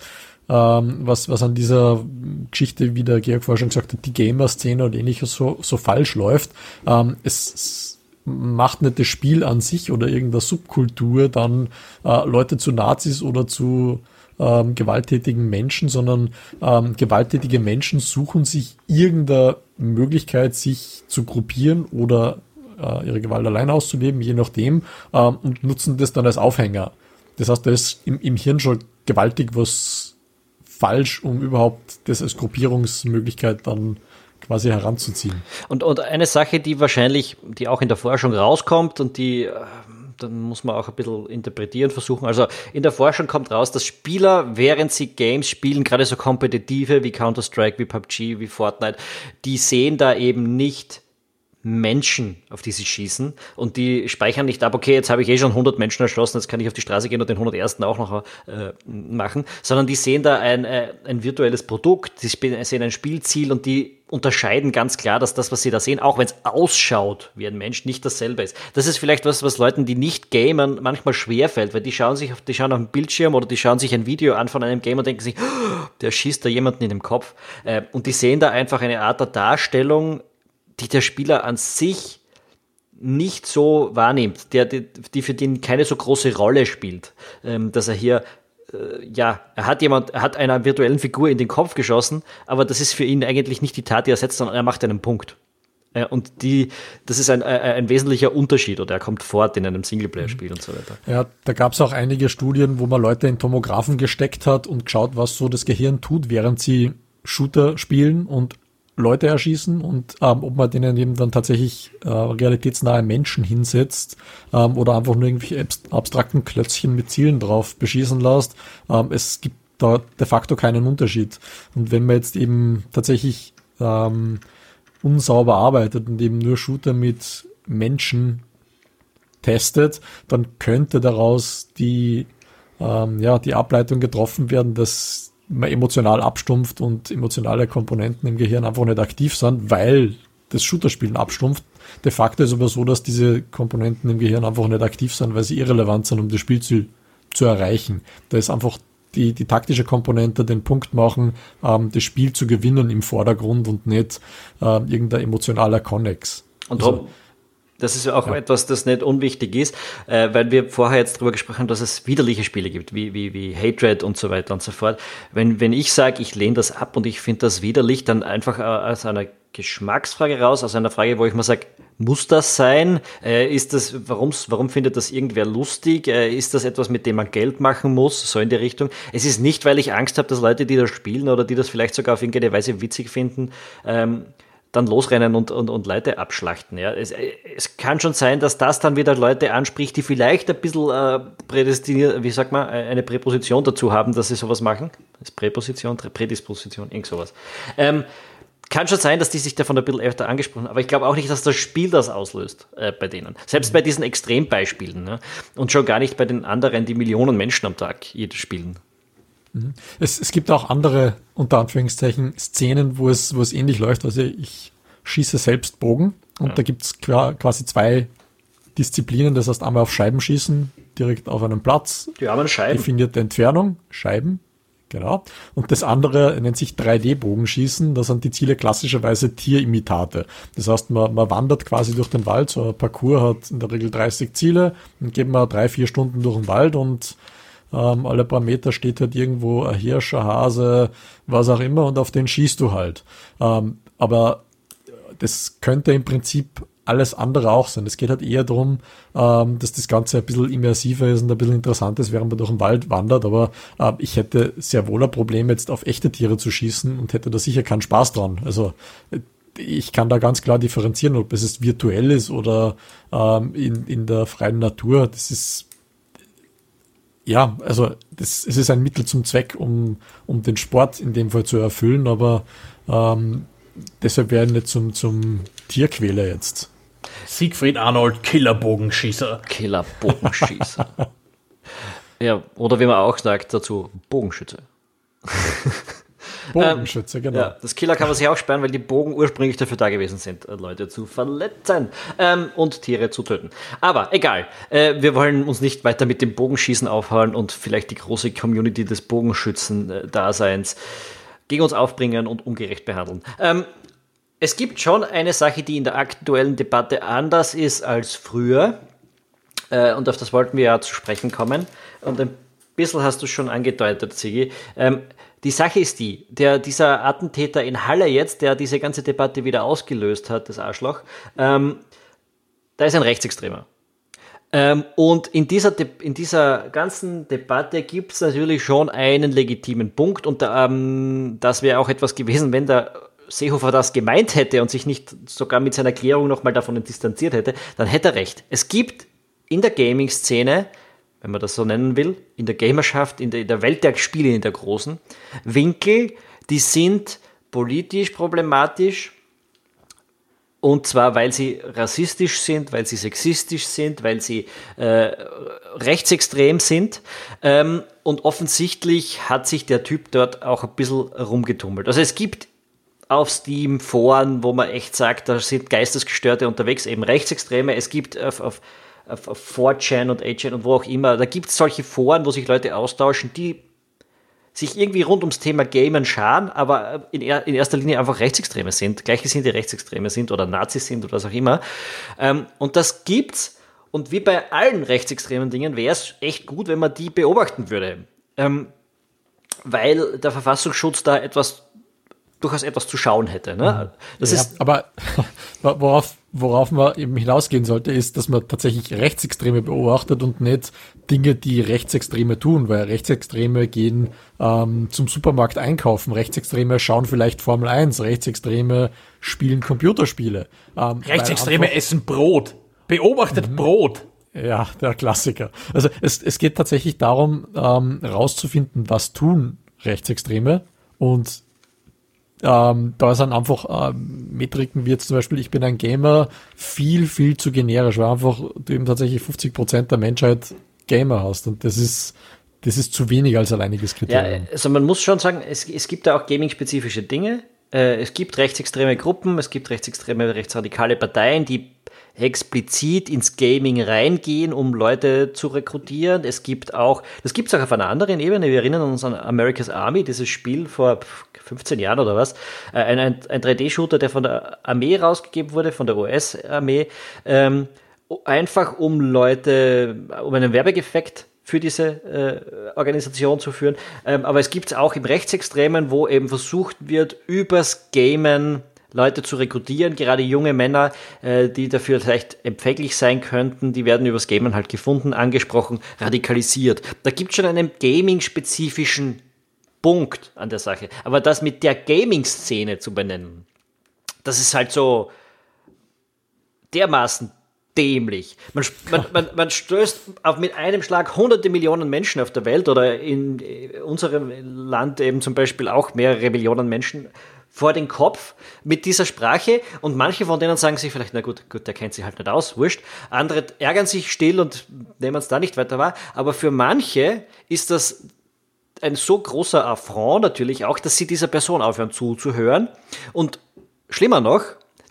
ähm, was, was an dieser Geschichte, wie der Georg vorher schon gesagt hat, die Gamer-Szene und ähnliches so, so falsch läuft. Ähm, es macht nicht das Spiel an sich oder irgendeine Subkultur dann äh, Leute zu Nazis oder zu ähm, gewalttätigen Menschen, sondern ähm, gewalttätige Menschen suchen sich irgendeine Möglichkeit, sich zu gruppieren oder äh, ihre Gewalt allein auszuleben, je nachdem, ähm, und nutzen das dann als Aufhänger. Das heißt, da ist im, im Hirn schon gewaltig was falsch, um überhaupt das als Gruppierungsmöglichkeit dann quasi heranzuziehen. Und, und eine Sache, die wahrscheinlich, die auch in der Forschung rauskommt und die äh, dann muss man auch ein bisschen interpretieren versuchen. Also in der Forschung kommt raus, dass Spieler, während sie Games spielen, gerade so kompetitive wie Counter-Strike, wie PUBG, wie Fortnite, die sehen da eben nicht Menschen, auf die sie schießen und die speichern nicht ab, okay, jetzt habe ich eh schon 100 Menschen erschossen, jetzt kann ich auf die Straße gehen und den 101. auch noch äh, machen, sondern die sehen da ein, äh, ein virtuelles Produkt, die sehen ein Spielziel und die unterscheiden ganz klar, dass das, was sie da sehen, auch wenn es ausschaut wie ein Mensch, nicht dasselbe ist. Das ist vielleicht was, was Leuten, die nicht gamen, manchmal schwerfällt, weil die schauen sich auf, die schauen auf den Bildschirm oder die schauen sich ein Video an von einem Game und denken sich, oh, der schießt da jemanden in den Kopf. Äh, und die sehen da einfach eine Art der Darstellung die der Spieler an sich nicht so wahrnimmt, der, die, die für den keine so große Rolle spielt, ähm, dass er hier äh, ja, er hat jemand, er hat einer virtuellen Figur in den Kopf geschossen, aber das ist für ihn eigentlich nicht die Tat, die er setzt, sondern er macht einen Punkt. Und die, das ist ein, ein, wesentlicher Unterschied oder er kommt fort in einem Singleplayer-Spiel und so weiter. Ja, da gab es auch einige Studien, wo man Leute in Tomographen gesteckt hat und geschaut, was so das Gehirn tut, während sie Shooter spielen und Leute erschießen und ähm, ob man denen eben dann tatsächlich äh, realitätsnahe Menschen hinsetzt ähm, oder einfach nur irgendwelche abstrakten Klötzchen mit Zielen drauf beschießen lässt. Ähm, es gibt da de facto keinen Unterschied. Und wenn man jetzt eben tatsächlich ähm, unsauber arbeitet und eben nur Shooter mit Menschen testet, dann könnte daraus die, ähm, ja, die Ableitung getroffen werden, dass man emotional abstumpft und emotionale Komponenten im Gehirn einfach nicht aktiv sind, weil das Shooterspielen abstumpft. De facto ist aber so, dass diese Komponenten im Gehirn einfach nicht aktiv sind, weil sie irrelevant sind, um das Spielziel zu erreichen. Da ist einfach die, die taktische Komponente, den Punkt machen, ähm, das Spiel zu gewinnen im Vordergrund und nicht äh, irgendein emotionaler Connex. Und also, das ist auch ja. etwas, das nicht unwichtig ist, äh, weil wir vorher jetzt darüber gesprochen haben, dass es widerliche Spiele gibt, wie, wie, wie Hatred und so weiter und so fort. Wenn, wenn ich sage, ich lehne das ab und ich finde das widerlich, dann einfach äh, aus einer Geschmacksfrage raus, aus einer Frage, wo ich mal sage, muss das sein? Äh, ist das, warum, warum findet das irgendwer lustig? Äh, ist das etwas, mit dem man Geld machen muss? So in die Richtung. Es ist nicht, weil ich Angst habe, dass Leute, die das spielen oder die das vielleicht sogar auf irgendeine Weise witzig finden, ähm, dann losrennen und, und, und Leute abschlachten. Ja. Es, es kann schon sein, dass das dann wieder Leute anspricht, die vielleicht ein bisschen äh, prädestiniert, wie sagt man, eine Präposition dazu haben, dass sie sowas machen. Das ist Präposition, Prädisposition, irgend sowas. Ähm, kann schon sein, dass die sich davon ein bisschen öfter angesprochen haben, aber ich glaube auch nicht, dass das Spiel das auslöst äh, bei denen. Selbst bei diesen Extrembeispielen. Ne? Und schon gar nicht bei den anderen, die Millionen Menschen am Tag spielen. Mhm. Es, es gibt auch andere, unter Anführungszeichen, Szenen, wo es, wo es ähnlich läuft. Also ich schieße selbst Bogen und ja. da gibt es quasi zwei Disziplinen. Das heißt einmal auf Scheiben schießen, direkt auf einem Platz. Die armen Scheiben. Definierte Entfernung, Scheiben. Genau. Und das andere nennt sich 3D-Bogenschießen. Da sind die Ziele klassischerweise Tierimitate. Das heißt, man, man wandert quasi durch den Wald. So ein Parcours hat in der Regel 30 Ziele. Dann geht man drei, vier Stunden durch den Wald und ähm, alle paar Meter steht halt irgendwo ein Hirsch, ein Hase, was auch immer und auf den schießt du halt. Ähm, aber das könnte im Prinzip alles andere auch sein. Es geht halt eher darum, ähm, dass das Ganze ein bisschen immersiver ist und ein bisschen interessanter ist, während man durch den Wald wandert. Aber äh, ich hätte sehr wohl ein Problem, jetzt auf echte Tiere zu schießen und hätte da sicher keinen Spaß dran. Also ich kann da ganz klar differenzieren, ob es virtuell ist oder ähm, in, in der freien Natur. Das ist ja, also das, es ist ein Mittel zum Zweck, um, um den Sport in dem Fall zu erfüllen, aber ähm, deshalb werden nicht zum, zum Tierquäler jetzt. Siegfried Arnold, Killerbogenschießer. Killerbogenschießer. ja, oder wie man auch sagt dazu, Bogenschütze. Bogenschütze, ähm, genau. Ja, das Killer kann man sich auch sperren, weil die Bogen ursprünglich dafür da gewesen sind, äh, Leute zu verletzen ähm, und Tiere zu töten. Aber egal, äh, wir wollen uns nicht weiter mit dem Bogenschießen aufhalten und vielleicht die große Community des Bogenschützen-Daseins gegen uns aufbringen und ungerecht behandeln. Ähm, es gibt schon eine Sache, die in der aktuellen Debatte anders ist als früher. Äh, und auf das wollten wir ja zu sprechen kommen. Und ein bisschen hast du schon angedeutet, Sigi. Ähm, die Sache ist die, der, dieser Attentäter in Halle jetzt, der diese ganze Debatte wieder ausgelöst hat, das Arschloch, ähm, da ist ein Rechtsextremer. Ähm, und in dieser, De in dieser ganzen Debatte gibt es natürlich schon einen legitimen Punkt und ähm, das wäre auch etwas gewesen, wenn der Seehofer das gemeint hätte und sich nicht sogar mit seiner Erklärung nochmal davon distanziert hätte, dann hätte er recht. Es gibt in der Gaming-Szene wenn man das so nennen will, in der Gamerschaft, in der, in der Welt der Spiele, in der großen, Winkel, die sind politisch problematisch. Und zwar, weil sie rassistisch sind, weil sie sexistisch sind, weil sie äh, rechtsextrem sind. Ähm, und offensichtlich hat sich der Typ dort auch ein bisschen rumgetummelt. Also es gibt auf Steam Foren, wo man echt sagt, da sind Geistesgestörte unterwegs, eben Rechtsextreme. Es gibt auf, auf auf, auf 4chan und 8chan und wo auch immer, da gibt es solche Foren, wo sich Leute austauschen, die sich irgendwie rund ums Thema Gamen scharen, aber in, er, in erster Linie einfach Rechtsextreme sind, gleichgesinnte Rechtsextreme sind oder Nazis sind oder was auch immer. Ähm, und das gibt's. Und wie bei allen rechtsextremen Dingen wäre es echt gut, wenn man die beobachten würde. Ähm, weil der Verfassungsschutz da etwas durchaus etwas zu schauen hätte. Ne? Das ja, ist aber worauf, worauf man eben hinausgehen sollte, ist, dass man tatsächlich Rechtsextreme beobachtet und nicht Dinge, die Rechtsextreme tun, weil Rechtsextreme gehen ähm, zum Supermarkt einkaufen, Rechtsextreme schauen vielleicht Formel 1, Rechtsextreme spielen Computerspiele. Ähm, Rechtsextreme essen Brot, beobachtet mhm. Brot. Ja, der Klassiker. Also es, es geht tatsächlich darum, ähm, rauszufinden, was tun Rechtsextreme und ähm, da sind einfach äh, Metriken wie jetzt zum Beispiel, ich bin ein Gamer, viel, viel zu generisch, weil einfach du eben tatsächlich 50 Prozent der Menschheit Gamer hast und das ist, das ist zu wenig als alleiniges Kriterium. Ja, also man muss schon sagen, es, es gibt da auch gaming-spezifische Dinge, äh, es gibt rechtsextreme Gruppen, es gibt rechtsextreme, rechtsradikale Parteien, die explizit ins Gaming reingehen, um Leute zu rekrutieren. Es gibt auch, das gibt es auch auf einer anderen Ebene. Wir erinnern uns an America's Army, dieses Spiel vor 15 Jahren oder was. Äh, ein, ein, ein 3D-Shooter, der von der Armee rausgegeben wurde, von der US-Armee, ähm, einfach um Leute, um einen Werbegeffekt für diese äh, Organisation zu führen. Ähm, aber es gibt es auch im Rechtsextremen, wo eben versucht wird, übers Gamen Leute zu rekrutieren, gerade junge Männer, äh, die dafür vielleicht empfänglich sein könnten, die werden übers Gamen halt gefunden, angesprochen, radikalisiert. Da gibt es schon einen gaming-spezifischen Punkt an der Sache. Aber das mit der Gaming-Szene zu benennen, das ist halt so dermaßen dämlich. Man, man, man, man stößt auf mit einem Schlag hunderte Millionen Menschen auf der Welt oder in unserem Land eben zum Beispiel auch mehrere Millionen Menschen vor den Kopf mit dieser Sprache und manche von denen sagen sich vielleicht, na gut, gut, der kennt sich halt nicht aus, wurscht. Andere ärgern sich still und nehmen es da nicht weiter wahr. Aber für manche ist das ein so großer Affront natürlich auch, dass sie dieser Person aufhören zuzuhören und schlimmer noch,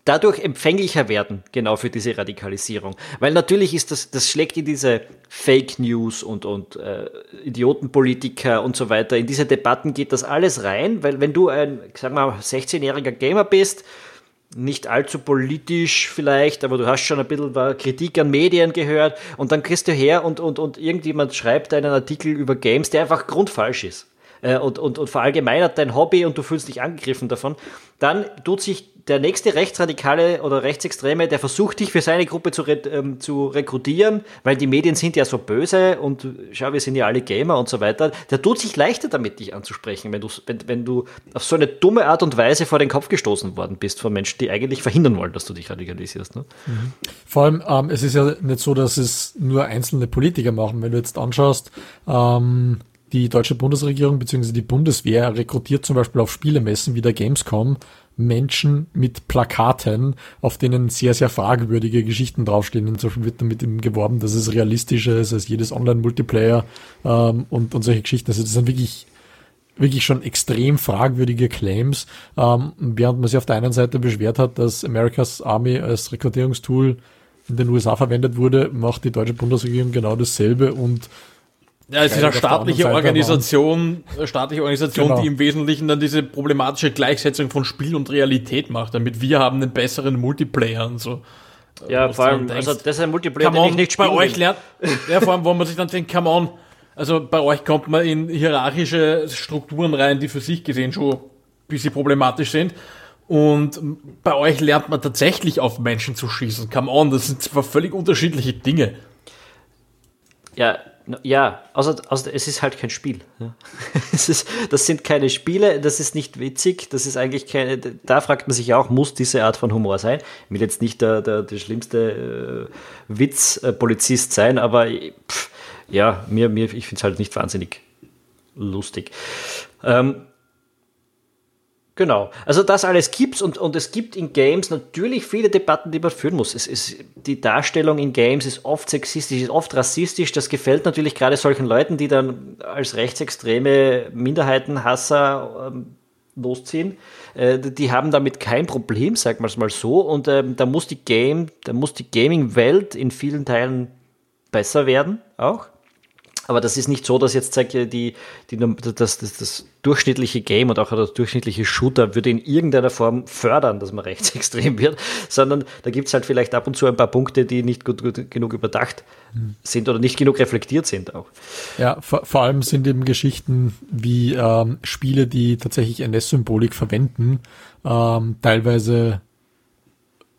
dadurch empfänglicher werden, genau für diese Radikalisierung. Weil natürlich ist das, das schlägt in diese Fake News und, und äh, Idiotenpolitiker und so weiter, in diese Debatten geht das alles rein, weil wenn du ein, sag mal, 16-jähriger Gamer bist, nicht allzu politisch vielleicht, aber du hast schon ein bisschen Kritik an Medien gehört und dann kriegst du her und, und, und irgendjemand schreibt einen Artikel über Games, der einfach grundfalsch ist äh, und, und, und verallgemeinert dein Hobby und du fühlst dich angegriffen davon, dann tut sich der nächste Rechtsradikale oder Rechtsextreme, der versucht dich für seine Gruppe zu, ähm, zu rekrutieren, weil die Medien sind ja so böse und schau, wir sind ja alle Gamer und so weiter, der tut sich leichter damit, dich anzusprechen, wenn du, wenn, wenn du auf so eine dumme Art und Weise vor den Kopf gestoßen worden bist von Menschen, die eigentlich verhindern wollen, dass du dich radikalisierst. Ne? Mhm. Vor allem, ähm, es ist ja nicht so, dass es nur einzelne Politiker machen. Wenn du jetzt anschaust, ähm, die deutsche Bundesregierung bzw. die Bundeswehr rekrutiert zum Beispiel auf Spielemessen wie der Gamescom Menschen mit Plakaten, auf denen sehr, sehr fragwürdige Geschichten draufstehen. Inzwischen wird damit geworben, dass es realistischer ist als jedes Online-Multiplayer ähm, und, und solche Geschichten. Also das sind wirklich wirklich schon extrem fragwürdige Claims, ähm, während man sich auf der einen Seite beschwert hat, dass America's Army als Rekrutierungstool in den USA verwendet wurde, macht die deutsche Bundesregierung genau dasselbe und ja, es ist eine staatliche Organisation, eine staatliche Organisation, genau. die im Wesentlichen dann diese problematische Gleichsetzung von Spiel und Realität macht, damit wir haben einen besseren Multiplayer und so. Ja, vor allem, also das ist ein Multiplayer, den ich nicht spielen Bei euch lernt, ja, vor allem, wo man sich dann denkt, come on, also bei euch kommt man in hierarchische Strukturen rein, die für sich gesehen schon ein bisschen problematisch sind. Und bei euch lernt man tatsächlich auf Menschen zu schießen. Come on, das sind zwar völlig unterschiedliche Dinge. Ja, ja, außer, außer es ist halt kein Spiel. Ja. Es ist, das sind keine Spiele, das ist nicht witzig, das ist eigentlich keine, da fragt man sich auch, muss diese Art von Humor sein? Ich will jetzt nicht der, der, der schlimmste äh, Witzpolizist sein, aber pff, ja, mir, mir, ich finde es halt nicht wahnsinnig lustig. Ähm, Genau. Also das alles gibt's und, und es gibt in Games natürlich viele Debatten, die man führen muss. Es ist, die Darstellung in Games ist oft sexistisch, ist oft rassistisch. Das gefällt natürlich gerade solchen Leuten, die dann als rechtsextreme Minderheitenhasser ähm, losziehen. Äh, die haben damit kein Problem, sagen wir es mal so. Und ähm, da muss die Game, da muss die Gaming-Welt in vielen Teilen besser werden, auch. Aber das ist nicht so, dass jetzt sage die, die, das, das, das durchschnittliche Game und auch das durchschnittliche Shooter würde in irgendeiner Form fördern, dass man rechtsextrem wird, sondern da gibt es halt vielleicht ab und zu ein paar Punkte, die nicht gut, gut genug überdacht sind oder nicht genug reflektiert sind auch. Ja, vor, vor allem sind eben Geschichten wie ähm, Spiele, die tatsächlich NS-Symbolik verwenden, ähm, teilweise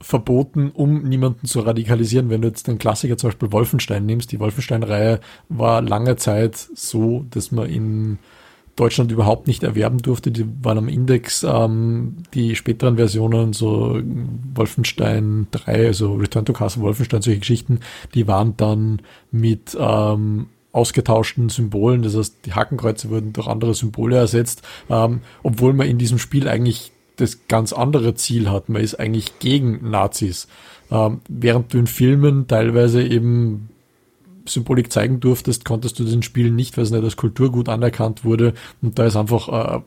verboten, um niemanden zu radikalisieren. Wenn du jetzt den Klassiker zum Beispiel Wolfenstein nimmst, die Wolfenstein-Reihe war lange Zeit so, dass man in Deutschland überhaupt nicht erwerben durfte. Die waren am Index. Ähm, die späteren Versionen, so Wolfenstein 3, also Return to Castle Wolfenstein, solche Geschichten, die waren dann mit ähm, ausgetauschten Symbolen. Das heißt, die Hakenkreuze wurden durch andere Symbole ersetzt, ähm, obwohl man in diesem Spiel eigentlich das ganz andere Ziel hat. Man ist eigentlich gegen Nazis. Ähm, während du in Filmen teilweise eben Symbolik zeigen durftest, konntest du den Spielen nicht, weil es nicht als Kulturgut anerkannt wurde. Und da ist einfach äh,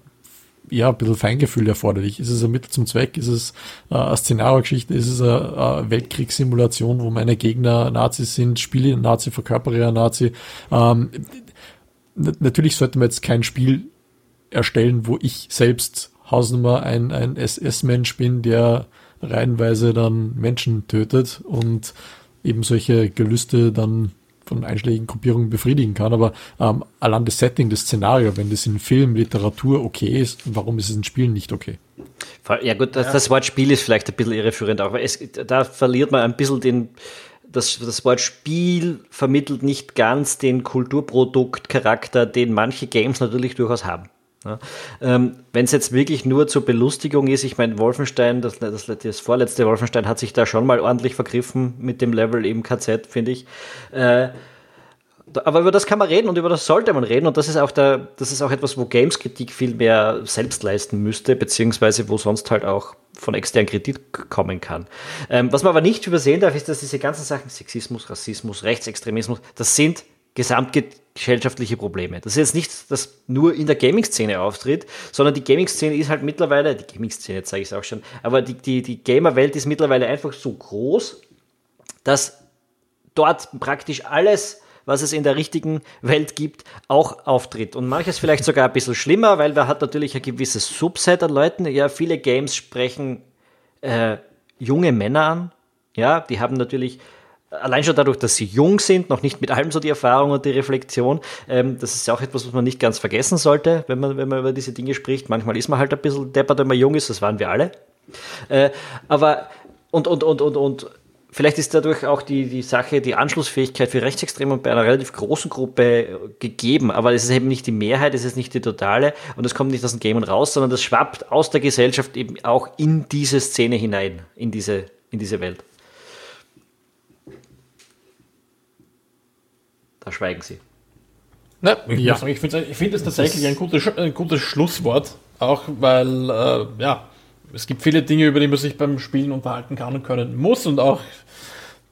ja, ein bisschen Feingefühl erforderlich. Ist es ein Mittel zum Zweck? Ist es äh, eine Szenariogeschichte? Ist es eine, eine Weltkriegssimulation, wo meine Gegner Nazis sind? Spiele ich Nazi, verkörpere einen Nazi? Ähm, natürlich sollte man jetzt kein Spiel erstellen, wo ich selbst Hausnummer ein, ein SS-Mensch bin, der reihenweise dann Menschen tötet und eben solche Gelüste dann von einschlägigen Gruppierungen befriedigen kann. Aber ähm, allein das Setting, das Szenario, wenn das in Film, Literatur okay ist, warum ist es in Spielen nicht okay? Ja gut, das, das Wort Spiel ist vielleicht ein bisschen irreführend auch, weil es, da verliert man ein bisschen den, das, das Wort Spiel vermittelt nicht ganz den Kulturproduktcharakter, den manche Games natürlich durchaus haben. Ja. Ähm, Wenn es jetzt wirklich nur zur Belustigung ist, ich meine, Wolfenstein, das, das, das, vorletzte Wolfenstein hat sich da schon mal ordentlich vergriffen mit dem Level im KZ, finde ich. Äh, aber über das kann man reden und über das sollte man reden und das ist auch der, das ist auch etwas, wo Games-Kritik viel mehr selbst leisten müsste, beziehungsweise wo sonst halt auch von externen Kritik kommen kann. Ähm, was man aber nicht übersehen darf, ist, dass diese ganzen Sachen, Sexismus, Rassismus, Rechtsextremismus, das sind gesamtgesellschaftliche Probleme. Das ist jetzt nichts, das nur in der Gaming-Szene auftritt, sondern die Gaming-Szene ist halt mittlerweile, die Gaming-Szene, sage ich es auch schon, aber die, die, die Gamer-Welt ist mittlerweile einfach so groß, dass dort praktisch alles, was es in der richtigen Welt gibt, auch auftritt. Und manches vielleicht sogar ein bisschen schlimmer, weil da hat natürlich ein gewisses Subset an Leuten. Ja, viele Games sprechen äh, junge Männer an. Ja, die haben natürlich allein schon dadurch, dass sie jung sind, noch nicht mit allem so die Erfahrung und die Reflexion, ähm, das ist ja auch etwas, was man nicht ganz vergessen sollte, wenn man, wenn man über diese Dinge spricht. Manchmal ist man halt ein bisschen deppert, wenn man jung ist, das waren wir alle. Äh, aber, und, und, und, und, und, vielleicht ist dadurch auch die, die Sache, die Anschlussfähigkeit für Rechtsextreme bei einer relativ großen Gruppe gegeben, aber es ist eben nicht die Mehrheit, es ist nicht die totale und es kommt nicht aus dem Game raus, sondern das schwappt aus der Gesellschaft eben auch in diese Szene hinein, in diese, in diese Welt. Da schweigen sie. Na, ich, ja. ich finde ich find tatsächlich ein gutes, ein gutes Schlusswort, auch weil, äh, ja, es gibt viele Dinge, über die man sich beim Spielen unterhalten kann und können muss und auch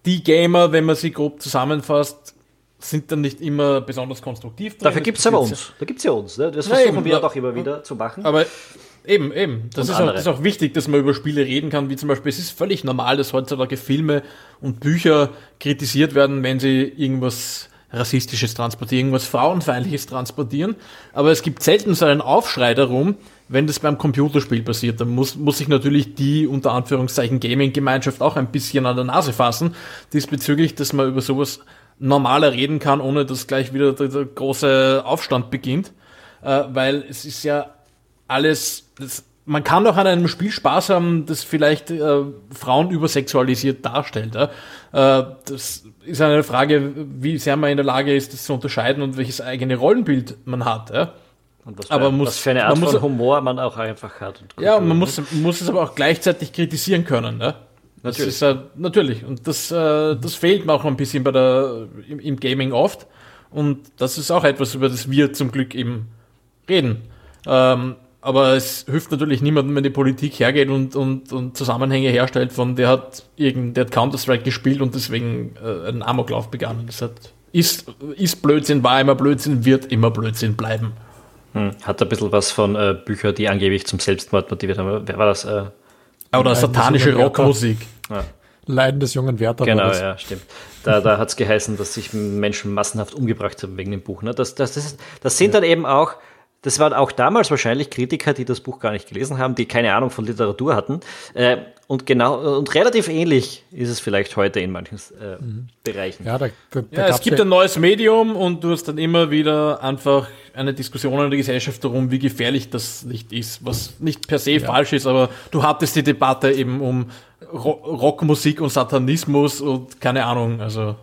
die Gamer, wenn man sie grob zusammenfasst, sind dann nicht immer besonders konstruktiv. Drin. Dafür gibt es aber uns. Da gibt es ja uns. Ne? Das versuchen ja, wir doch immer wieder zu machen. Aber Eben, eben. Das ist, auch, das ist, auch, wichtig, dass man über Spiele reden kann, wie zum Beispiel, es ist völlig normal, dass heutzutage Filme und Bücher kritisiert werden, wenn sie irgendwas Rassistisches transportieren, irgendwas Frauenfeindliches transportieren. Aber es gibt selten so einen Aufschrei darum, wenn das beim Computerspiel passiert. Dann muss, muss sich natürlich die unter Anführungszeichen Gaming-Gemeinschaft auch ein bisschen an der Nase fassen, diesbezüglich, dass man über sowas normaler reden kann, ohne dass gleich wieder der, der große Aufstand beginnt. Äh, weil es ist ja alles, das, man kann doch an einem Spiel Spaß haben, das vielleicht äh, Frauen übersexualisiert darstellt. Ja? Äh, das ist eine Frage, wie sehr man in der Lage ist, das zu unterscheiden und welches eigene Rollenbild man hat. Ja? Und was, aber für, muss, was für eine Art von muss, Humor man auch einfach hat. ja, man muss, muss es aber auch gleichzeitig kritisieren können. Ja? Natürlich. Das ist, äh, natürlich. Und das, äh, das fehlt mir auch ein bisschen bei der, im, im Gaming oft. Und das ist auch etwas, über das wir zum Glück eben reden. Ähm, aber es hilft natürlich niemandem, wenn die Politik hergeht und, und, und Zusammenhänge herstellt von, der hat irgend, der hat Counter-Strike gespielt und deswegen äh, einen Amoklauf begangen. Das hat, ist, ist Blödsinn, war immer Blödsinn, wird immer Blödsinn bleiben. Hm. Hat ein bisschen was von äh, Büchern, die angeblich zum Selbstmord motiviert haben. Wer war das? Äh, Oder satanische Rockmusik. Ja. Leiden des jungen Werther. Genau, ja, stimmt. Da, da hat es geheißen, dass sich Menschen massenhaft umgebracht haben wegen dem Buch. Ne? Das, das, das, das sind ja. dann eben auch das waren auch damals wahrscheinlich Kritiker, die das Buch gar nicht gelesen haben, die keine Ahnung von Literatur hatten. Äh, und genau und relativ ähnlich ist es vielleicht heute in manchen äh, mhm. Bereichen. Ja, da, da, da ja es gibt ja ein neues Medium und du hast dann immer wieder einfach eine Diskussion in der Gesellschaft darum, wie gefährlich das nicht ist, was nicht per se ja. falsch ist, aber du hattest die Debatte eben um Rockmusik und Satanismus und keine Ahnung, also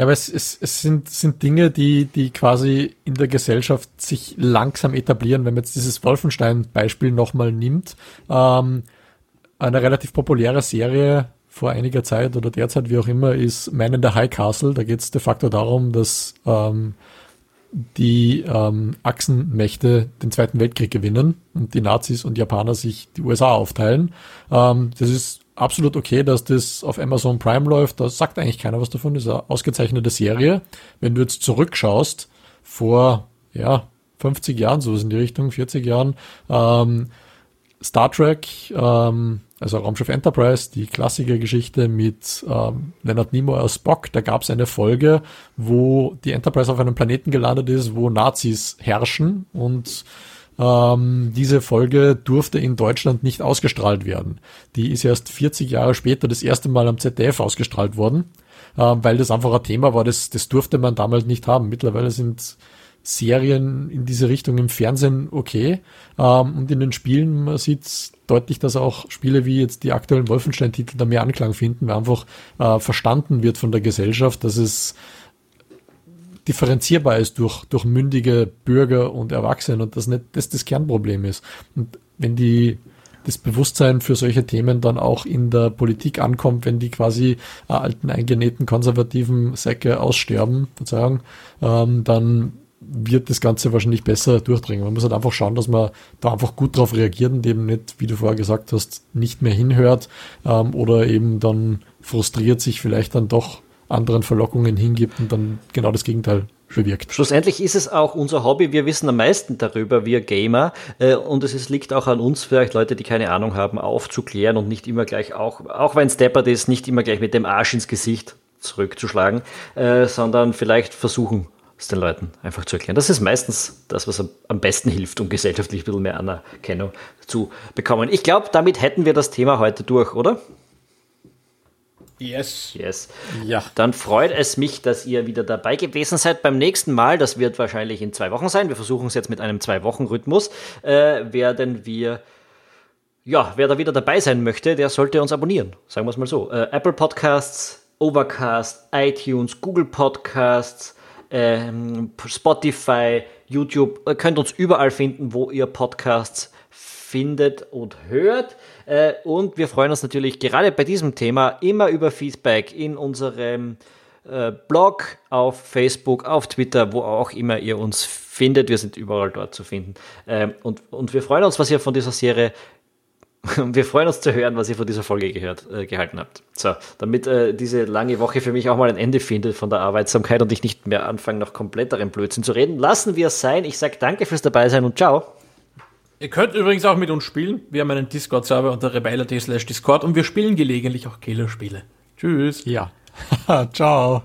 ja, aber es, es, es sind, sind Dinge, die, die quasi in der Gesellschaft sich langsam etablieren. Wenn man jetzt dieses Wolfenstein-Beispiel nochmal nimmt, ähm, eine relativ populäre Serie vor einiger Zeit oder derzeit, wie auch immer, ist Man in the High Castle. Da geht es de facto darum, dass ähm, die ähm, Achsenmächte den Zweiten Weltkrieg gewinnen und die Nazis und Japaner sich die USA aufteilen. Ähm, das ist absolut okay, dass das auf Amazon Prime läuft. Da sagt eigentlich keiner was davon. Das ist eine ausgezeichnete Serie. Wenn du jetzt zurückschaust, vor, ja, 50 Jahren, so ist in die Richtung, 40 Jahren, ähm, Star Trek, ähm, also Raumschiff Enterprise, die Klassikergeschichte mit ähm, Leonard Nimoy aus Spock, da gab es eine Folge, wo die Enterprise auf einem Planeten gelandet ist, wo Nazis herrschen und ähm, diese Folge durfte in Deutschland nicht ausgestrahlt werden. Die ist erst 40 Jahre später das erste Mal am ZDF ausgestrahlt worden, ähm, weil das einfach ein Thema war, das, das durfte man damals nicht haben. Mittlerweile sind Serien in diese Richtung im Fernsehen okay. Ähm, und in den Spielen, man sieht deutlich, dass auch Spiele wie jetzt die aktuellen Wolfenstein-Titel da mehr Anklang finden, weil einfach äh, verstanden wird von der Gesellschaft, dass es differenzierbar ist durch, durch mündige Bürger und Erwachsene und das nicht das das Kernproblem ist. Und wenn die das Bewusstsein für solche Themen dann auch in der Politik ankommt, wenn die quasi äh, alten eingenähten konservativen Säcke aussterben, sozusagen, ähm, dann wird das Ganze wahrscheinlich besser durchdringen. Man muss halt einfach schauen, dass man da einfach gut drauf reagiert und eben nicht, wie du vorher gesagt hast, nicht mehr hinhört ähm, oder eben dann frustriert sich vielleicht dann doch anderen Verlockungen hingibt und dann genau das Gegenteil bewirkt. Schlussendlich ist es auch unser Hobby. Wir wissen am meisten darüber, wir Gamer. Äh, und es liegt auch an uns, vielleicht Leute, die keine Ahnung haben, aufzuklären und nicht immer gleich auch, auch wenn es deppert ist, nicht immer gleich mit dem Arsch ins Gesicht zurückzuschlagen, äh, sondern vielleicht versuchen, es den Leuten einfach zu erklären. Das ist meistens das, was am besten hilft, um gesellschaftlich ein bisschen mehr Anerkennung zu bekommen. Ich glaube, damit hätten wir das Thema heute durch, oder? Yes. Yes. Ja. Dann freut es mich, dass ihr wieder dabei gewesen seid beim nächsten Mal. Das wird wahrscheinlich in zwei Wochen sein. Wir versuchen es jetzt mit einem Zwei-Wochen-Rhythmus. Äh, werden wir, ja, wer da wieder dabei sein möchte, der sollte uns abonnieren. Sagen wir es mal so. Äh, Apple Podcasts, Overcast, iTunes, Google Podcasts, Spotify, YouTube. Ihr könnt uns überall finden, wo ihr Podcasts findet und hört. Äh, und wir freuen uns natürlich gerade bei diesem Thema immer über Feedback in unserem äh, Blog, auf Facebook, auf Twitter, wo auch immer ihr uns findet. Wir sind überall dort zu finden. Ähm, und, und wir freuen uns, was ihr von dieser Serie wir freuen uns zu hören, was ihr von dieser Folge gehört, äh, gehalten habt. So, damit äh, diese lange Woche für mich auch mal ein Ende findet von der Arbeitsamkeit und ich nicht mehr anfange, noch kompletteren Blödsinn zu reden, lassen wir es sein. Ich sage danke fürs Dabeisein und ciao. Ihr könnt übrigens auch mit uns spielen. Wir haben einen Discord-Server unter rebeiler.de slash Discord und wir spielen gelegentlich auch Killerspiele. Tschüss. Ja. Ciao.